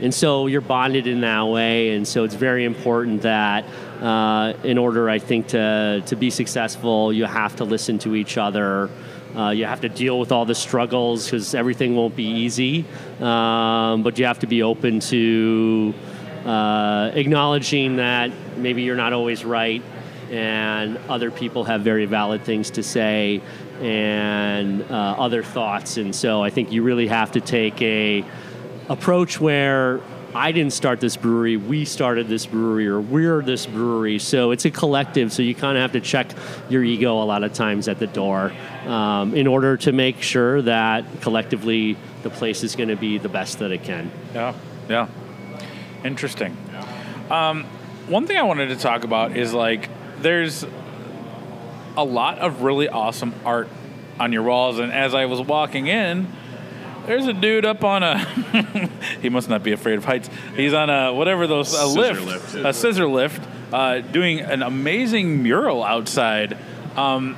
and so you're bonded in that way, and so it's very important that uh, in order, I think, to to be successful, you have to listen to each other. Uh, you have to deal with all the struggles because everything won't be easy, um, but you have to be open to uh, acknowledging that maybe you're not always right, and other people have very valid things to say and uh, other thoughts, and so I think you really have to take a approach where I didn't start this brewery, we started this brewery, or we're this brewery. So it's a collective, so you kind of have to check your ego a lot of times at the door um, in order to make sure that collectively the place is going to be the best that it can. Yeah, yeah. Interesting. Um, one thing I wanted to talk about is like there's a lot of really awesome art on your walls, and as I was walking in, there's a dude up on a. he must not be afraid of heights. He's on a whatever those a Scissor lift, lift. a scissor lift, uh, doing an amazing mural outside. Um,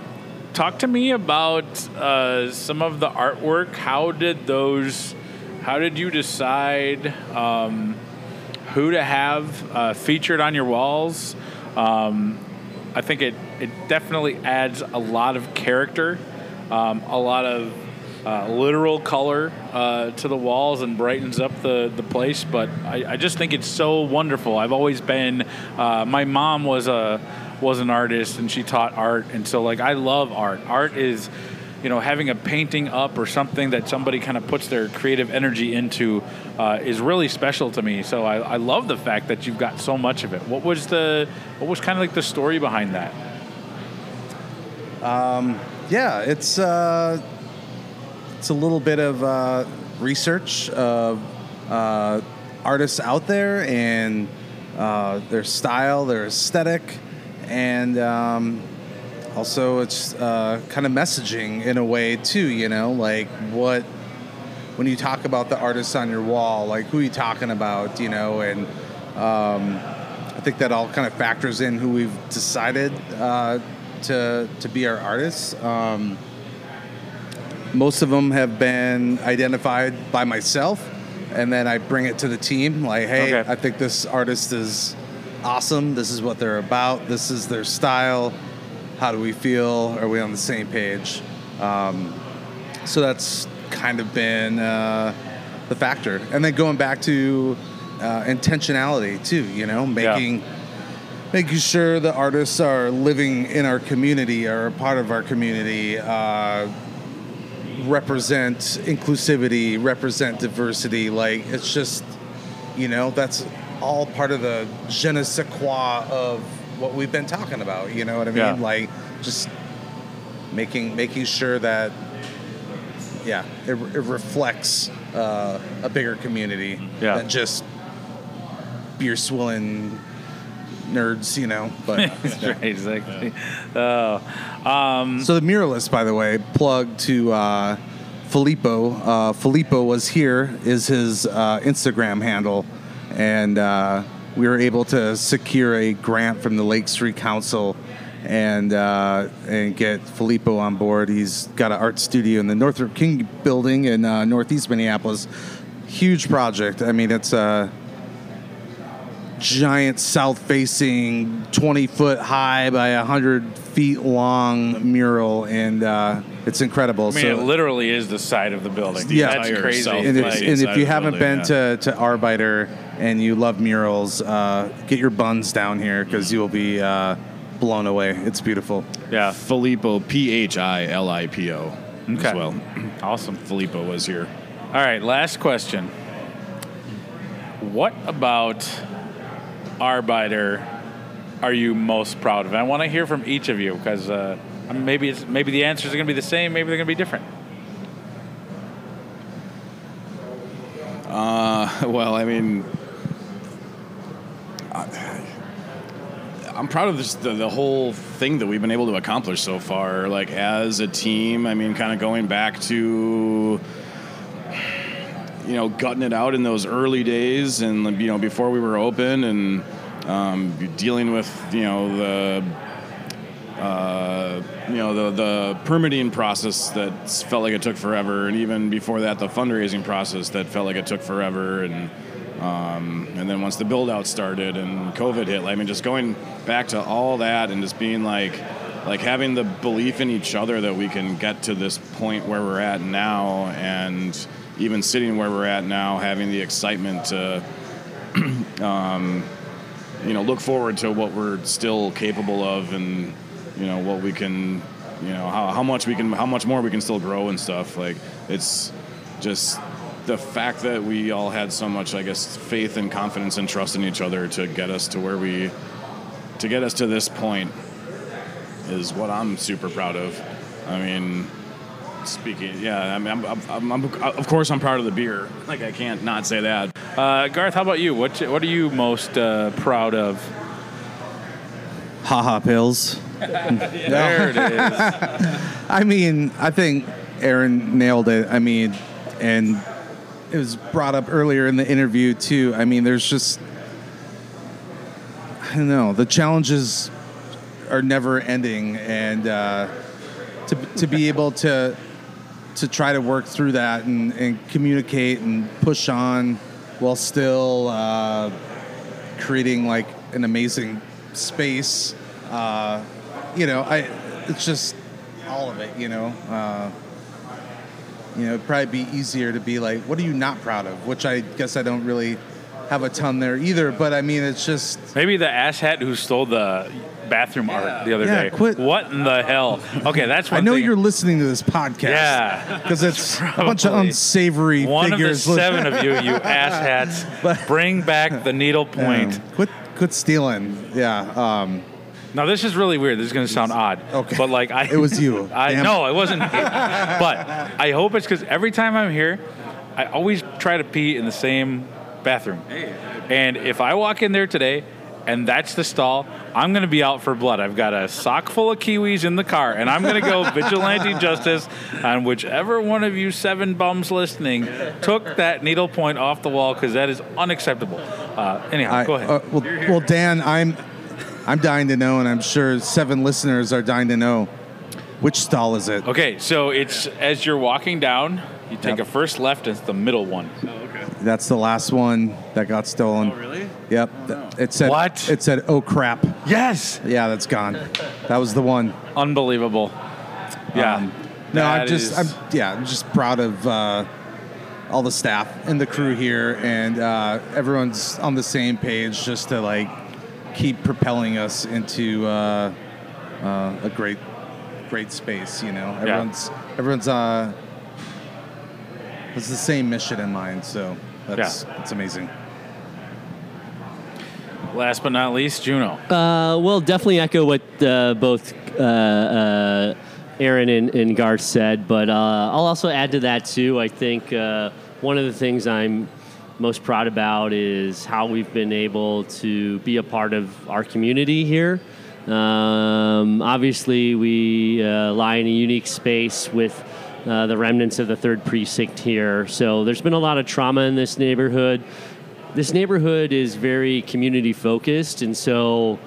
talk to me about uh, some of the artwork. How did those? How did you decide? Um, who to have uh, featured on your walls. Um, I think it it definitely adds a lot of character, um, a lot of uh, literal color uh, to the walls and brightens up the, the place. But I, I just think it's so wonderful. I've always been. Uh, my mom was a was an artist and she taught art, and so like I love art. Art is. You know, having a painting up or something that somebody kind of puts their creative energy into uh, is really special to me. So I, I love the fact that you've got so much of it. What was the what was kind of like the story behind that? Yeah, it's uh, it's a little bit of uh, research of uh, artists out there and uh, their style, their aesthetic, and um, also it's uh, kind of messaging in a way too. You know, like what when you talk about the artists on your wall, like who are you talking about? You know, and um, I think that all kind of factors in who we've decided uh, to to be our artists. Um, most of them have been identified by myself, and then I bring it to the team. Like, hey, Okay. I think this artist is awesome. This is what they're about. This is their style. How do we feel? Are we on the same page? Um, so that's kind of been uh, the factor. And then going back to uh, intentionality too. You know, making making sure the artists are living in our community, are a part of our community, uh, represent inclusivity, represent diversity. Like it's just, you know, that's all part of the je ne sais quoi of what we've been talking about. You know what I mean? Yeah. Like just making making sure that, yeah, it, it reflects uh, a bigger community Yeah. than just beer swilling nerds, you know. But right, exactly. Oh, um, so the muralist, by the way, plug to uh, Filippo. Uh, Filippo was here is his uh, Instagram handle, and uh, we were able to secure a grant from the Lake Street Council. And uh, and get Filippo on board. He's got an art studio in the Northrup King building in uh, Northeast Minneapolis. Huge project. I mean, it's a giant south-facing, 20 foot high by 100 feet long mural, and uh, it's incredible. I mean, it literally is the side of the building. Yeah. that's crazy. south and if, and if you haven't building, been to, to Arbeiter and you love murals, uh, get your buns down here because you will be uh, blown away. It's beautiful. yeah, Filippo, P H I L I P O, Okay. as well. awesome. Filippo was here. All right, last question. What about Arbeiter are you most proud of? I want to hear from each of you because uh, maybe it's maybe the answers are going to be the same, maybe they're going to be different. well, I mean, I, I'm proud of this, the, the whole thing that we've been able to accomplish so far. Like as a team, I mean, kind of going back to you know gutting it out in those early days, and you know before we were open, and um, dealing with you know the uh, you know the the permitting process that felt like it took forever, and even before that, the fundraising process that felt like it took forever, and um, and then once the build out started and COVID hit, I mean, just going back to all that and just being like like having the belief in each other that we can get to this point where we're at now, and even sitting where we're at now, having the excitement to you know look forward to what we're still capable of and you know what we can you know how, how much we can how much more we can still grow and stuff. Like it's just the fact that we all had so much i guess faith and confidence and trust in each other to get us to where we to get us to this point is what i'm super proud of. I mean speaking yeah i mean I'm, I'm, I'm, of course i'm proud of the beer like i can't not say that Uh, Garth, how about you? What what are you most uh, proud of? Haha pills. There it is. I mean, I think Aaron nailed it. I mean, and it was brought up earlier in the interview too. I mean, there's just I don't know. The challenges are never ending, and uh, to to be able to to try to work through that and, and communicate and push on while still uh, creating like an amazing space. Uh, you know, I it's just all of it. You know, uh, you know, it'd probably be easier to be like, what are you not proud of? Which I guess I don't really have a ton there either. But I mean, it's just Maybe the ass hat who stole the bathroom art the other Yeah, day. quit. What in the hell? Okay, that's one I know thing. you're listening to this podcast. Yeah. because it's a bunch of probably unsavory One figures. of the seven of you, you asshats, bring back the needle point. Yeah. Quit, quit stealing. Yeah. Um, Now this is really weird. This is going to sound odd. Okay. But like I, It was you. I Damn no, it wasn't me. but I hope it's because every time I'm here, I always try to pee in the same bathroom. And if I walk in there today, and that's the stall, I'm going to be out for blood. I've got a sock full of kiwis in the car, and I'm going to go vigilante justice on whichever one of you seven bums listening took that needle point off the wall because that is unacceptable. Uh, anyhow, I, go ahead. uh, well, well, Dan, I'm, I'm dying to know, and I'm sure seven listeners are dying to know, which stall is it? Okay, so it's as you're walking down, you take Yep. a first left, and it's the middle one. Oh, okay. That's the last one that got stolen. Oh, really? Yep. Th- It said. What? It said, "Oh crap." Yes, Yeah, that's gone. That was the one. unbelievable. Yeah. Um, no, I'm just, is- I'm, yeah, I'm just proud of uh, all the staff and the crew here, and uh, everyone's on the same page, just to like keep propelling us into uh, uh, a great, great space. You know, everyone's, everyone's, uh, has the same mission in mind. So that's, that's amazing. Last but not least, Juno. Uh, well, definitely echo what uh, both uh, uh, Aaron and, and Garth said, but uh, I'll also add to that too. I think uh, one of the things I'm most proud about is how we've been able to be a part of our community here. Um, obviously, we lie in a unique space with the remnants of the third precinct here. So there's been a lot of trauma in this neighborhood this neighborhood is very community focused, and so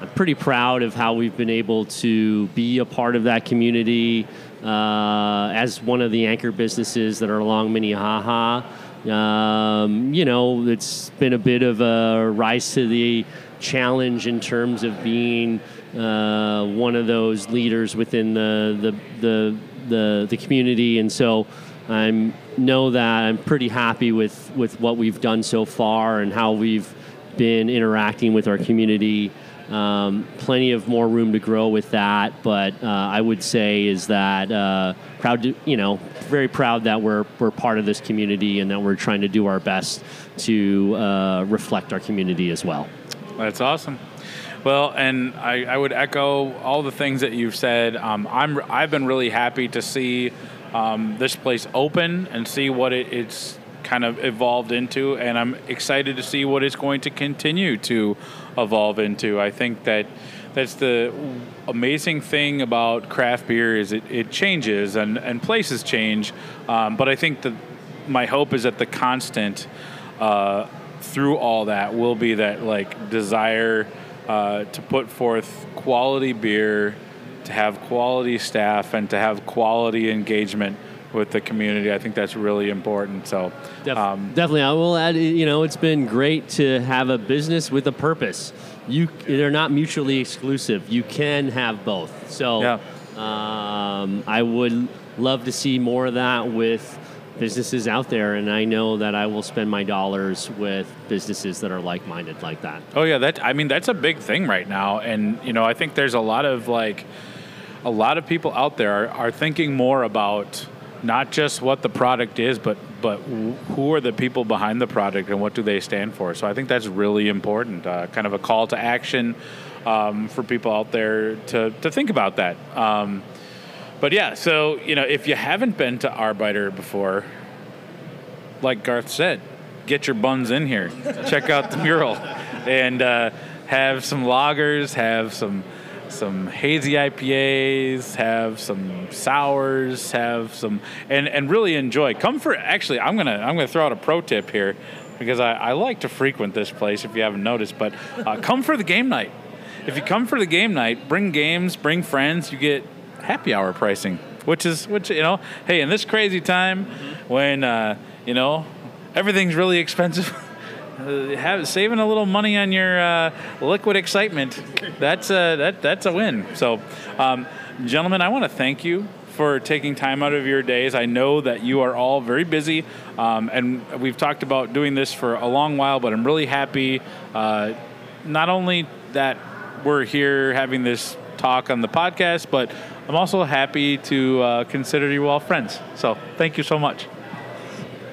I'm pretty proud of how we've been able to be a part of that community uh, as one of the anchor businesses that are along Minnehaha. Um, you know, it's been a bit of a rise to the challenge in terms of being uh, one of those leaders within the the the the, the community, and so I know that I'm pretty happy with, with what we've done so far and how we've been interacting with our community. Um, plenty of more room to grow with that, but uh, I would say is that uh, proud to you know very proud that we're we're part of this community and that we're trying to do our best to uh, reflect our community as well. That's awesome. Well, and I, I would echo all the things that you've said. Um, I'm I've been really happy to see um, this place open and see what it, it's kind of evolved into, and I'm excited to see what it's going to continue to evolve into. I think that that's the amazing thing about craft beer is it, it changes and, and places change, um, but I think that my hope is that the constant uh, through all that will be that like desire uh, to put forth quality beer, to have quality staff, and to have quality engagement with the community. I think that's really important. So, Def- um, definitely, I will add. You know, it's been great to have a business with a purpose. You, they're not mutually exclusive. You can have both. So, Yeah. um, I would love to see more of that with businesses out there, and I know that I will spend my dollars with businesses that are like-minded like that. Oh yeah, that I mean that's a big thing right now, and you know I think there's a lot of like a lot of people out there are, are thinking more about not just what the product is, but but who are the people behind the product and what do they stand for. So I think that's really important. Uh, kind of a call to action um, for people out there to to think about that. Um, but yeah, so you know if you haven't been to Arbeiter before, like Garth said, get your buns in here. Check out the mural, and uh, have some lagers, have some some hazy IPAs, have some sours, have some, and and really enjoy. Come for actually, I'm gonna I'm gonna throw out a pro tip here because I, I like to frequent this place if you haven't noticed, but uh, come for the game night. If you come for the game night, bring games, bring friends, you get happy hour pricing, which is which you know, hey, in this crazy time when uh, you know everything's really expensive, uh, have, saving a little money on your uh, liquid excitement, that's a, that, that's a win. So, um, gentlemen, I want to thank you for taking time out of your days. I know that you are all very busy, um, and we've talked about doing this for a long while, but I'm really happy uh, not only that we're here having this talk on the podcast, but I'm also happy to uh, consider you all friends. So thank you so much.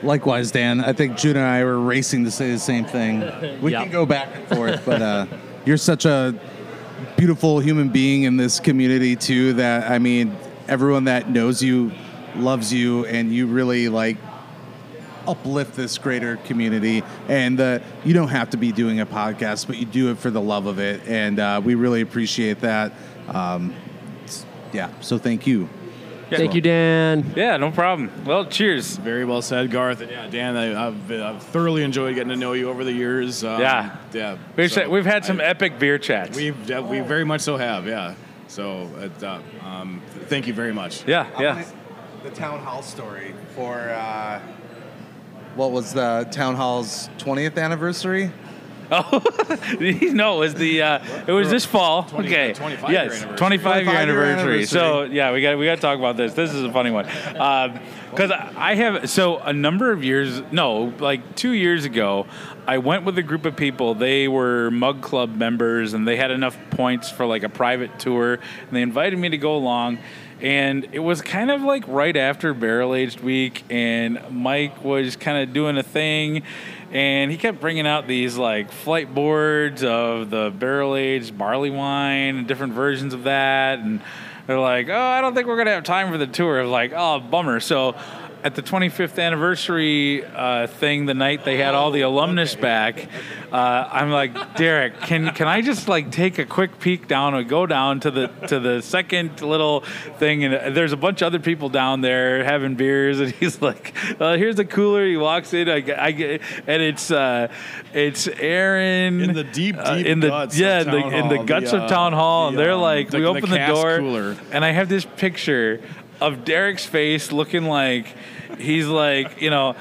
Likewise, Dan. I think Jude and I were racing to say the same thing. We Yep. can go back and forth, but uh, you're such a beautiful human being in this community too. That I mean, everyone that knows you loves you, and you really like uplift this greater community. And uh, you don't have to be doing a podcast, but you do it for the love of it, and uh, we really appreciate that. Um, yeah, so thank you. Thank you, Dan. Yeah, no problem. Well, cheers. Very well said, Garth. And yeah, Dan, I, I've, I've thoroughly enjoyed getting to know you over the years. Um, Yeah. yeah. We've, So we've had some I- epic beer chats. We've uh, we very much so have, yeah. So it, uh, um, thank you very much. yeah, yeah. The town hall story for uh, what was the town hall's 20th anniversary? Oh no, it was the uh, it was this fall. 20 okay, 25 year yes, anniversary. 25 year 25 year anniversary. So yeah, we got we got to talk about this. This is a funny one because I have so a number of years, no, like two years ago, I went with a group of people. They were Mug Club members, and they had enough points for like a private tour, and they invited me to go along. And it was kind of like right after Barrel Aged Week, and Mike was kind of doing a thing, and he kept bringing out these like flight boards of the barrel aged barley wine and different versions of that, and they're like, "Oh, I don't think we're gonna have time for the tour." I like, "Oh, bummer." So. At the 25th anniversary uh, thing, the night they had all the alumnus back, uh, I'm like, Derek, can can I just like take a quick peek down or go down to the to the second little thing, and there's a bunch of other people down there having beers, and he's like, uh, "Here's the cooler." He walks in, I, I get, and it's uh, it's Aaron In the deep, uh, deep in the guts yeah, in the, Town in the guts the, of town hall, and they're like, the- we the open the, door, cooler. and I have this picture of Derek's face looking like he's like, you know,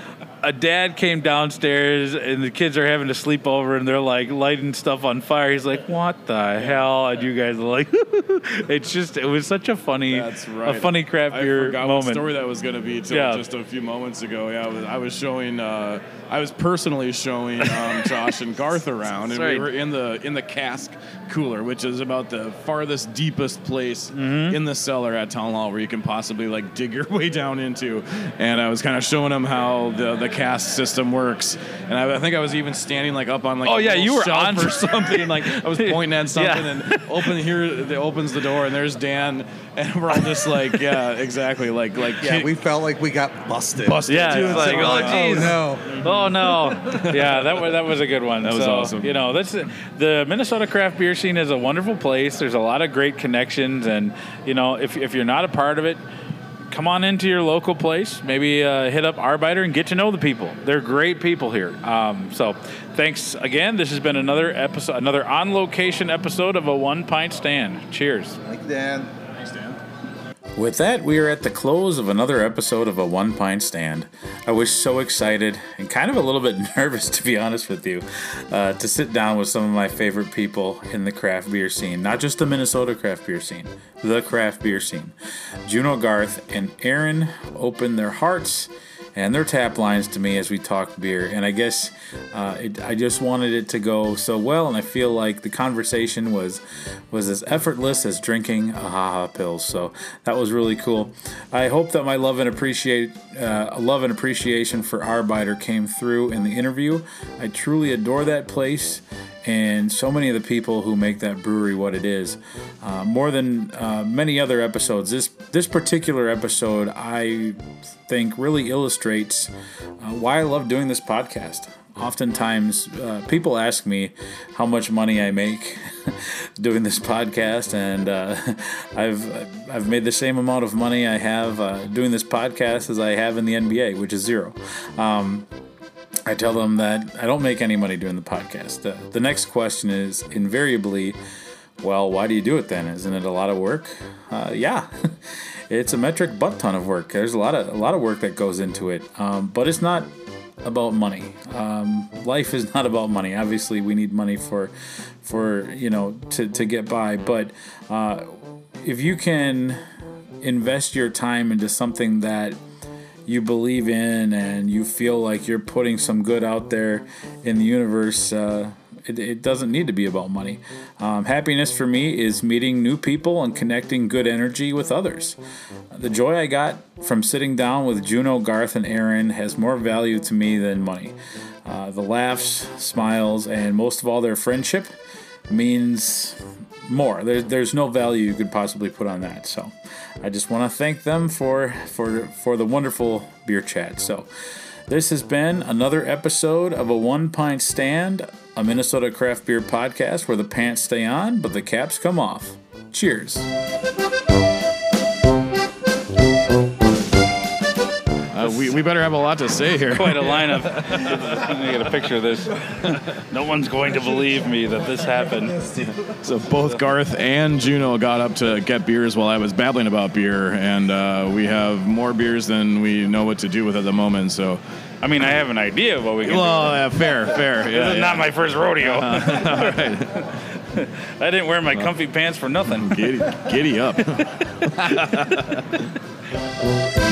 a dad came downstairs and the kids are having to sleep over and they're like lighting stuff on fire. He's like, "What the hell?" And you guys are like, "It's just, it was such a funny, That's right. a funny craft I beer moment." what story that was going to be till Yeah. just a few moments ago. Yeah, I was, I was showing, uh, I was personally showing um, Josh and Garth around, and That's we were in the in the cask cooler, which is about the farthest, deepest place Mm-hmm. in the cellar at Town Hall where you can possibly like dig your way down into. And I was kind of showing them how the the cask system works, and I, I think I was even standing like up on like Oh, a yeah, you were shelf on- or something, and like I was pointing at something, Yeah. and open here it opens the door, and there's Dan, and we're all just like, yeah, exactly, like like Yeah, kid- we felt like we got busted. busted. Yeah, too. it's like, So, oh, uh, geez. no. Oh no! Yeah, that was that was a good one. That was So, awesome. You know, that's the Minnesota craft beer scene is a wonderful place. There's a lot of great connections, and you know, if if you're not a part of it, come on into your local place. Maybe uh, hit up Arbeiter and get to know the people. They're great people here. Um, so, thanks again. This has been another episode, another on location episode of a one pint stand. Cheers. Thank you, Dan. With that, we are at the close of another episode of A One Pint Stand. I was so excited and kind of a little bit nervous, to be honest with you, uh, to sit down with some of my favorite people in the craft beer scene. Not just the Minnesota craft beer scene, the craft beer scene. Juno Garth and Aaron opened their hearts and their tap lines to me as we talked beer. And I guess uh, it, I just wanted it to go so well, and I feel like the conversation was was as effortless as drinking a haha pills. So that was really cool. I hope that my love and appreciate uh, love and appreciation for Arbeiter came through in the interview. I truly adore that place and so many of the people who make that brewery what it is. Uh, more than uh, many other episodes, this this particular episode I think really illustrates uh, why I love doing this podcast. Oftentimes, uh, people ask me how much money I make doing this podcast, and uh, I've I've made the same amount of money I have uh, doing this podcast as I have in the NBA, which is zero. Um, I tell them that I don't make any money doing the podcast. The, the next question is invariably, well, why do you do it then? Isn't it a lot of work? Uh, yeah, it's a metric butt ton of work. There's a lot of a lot of work that goes into it, um, but it's not about money. Um, life is not about money. Obviously, we need money for, for you know, to, to get by. But uh, if you can invest your time into something that you believe in and you feel like you're putting some good out there in the universe, uh, it, it, doesn't need to be about money. Um, happiness for me is meeting new people and connecting good energy with others. The joy I got from sitting down with Juno, Garth, and Aaron has more value to me than money. Uh, the laughs, smiles, and most of all, their friendship means more. There, there's no value you could possibly put on that. So, I just want to thank them for for for the wonderful beer chat. So, this has been another episode of a One Pint Stand, a Minnesota craft beer podcast where the pants stay on but the caps come off. Cheers. Uh, we, we better have a lot to say here. Quite a lineup. Let me get a picture of this. no one's going to believe me that this happened. So both Garth and Juno got up to get beers while I was babbling about beer, and uh, we have more beers than we know what to do with at the moment. So, I mean, I have an idea of what we can well, do. yeah, fair, fair. Yeah, This is yeah. not my first rodeo. Uh-huh. All right, I didn't wear my comfy pants for nothing. giddy, giddy up.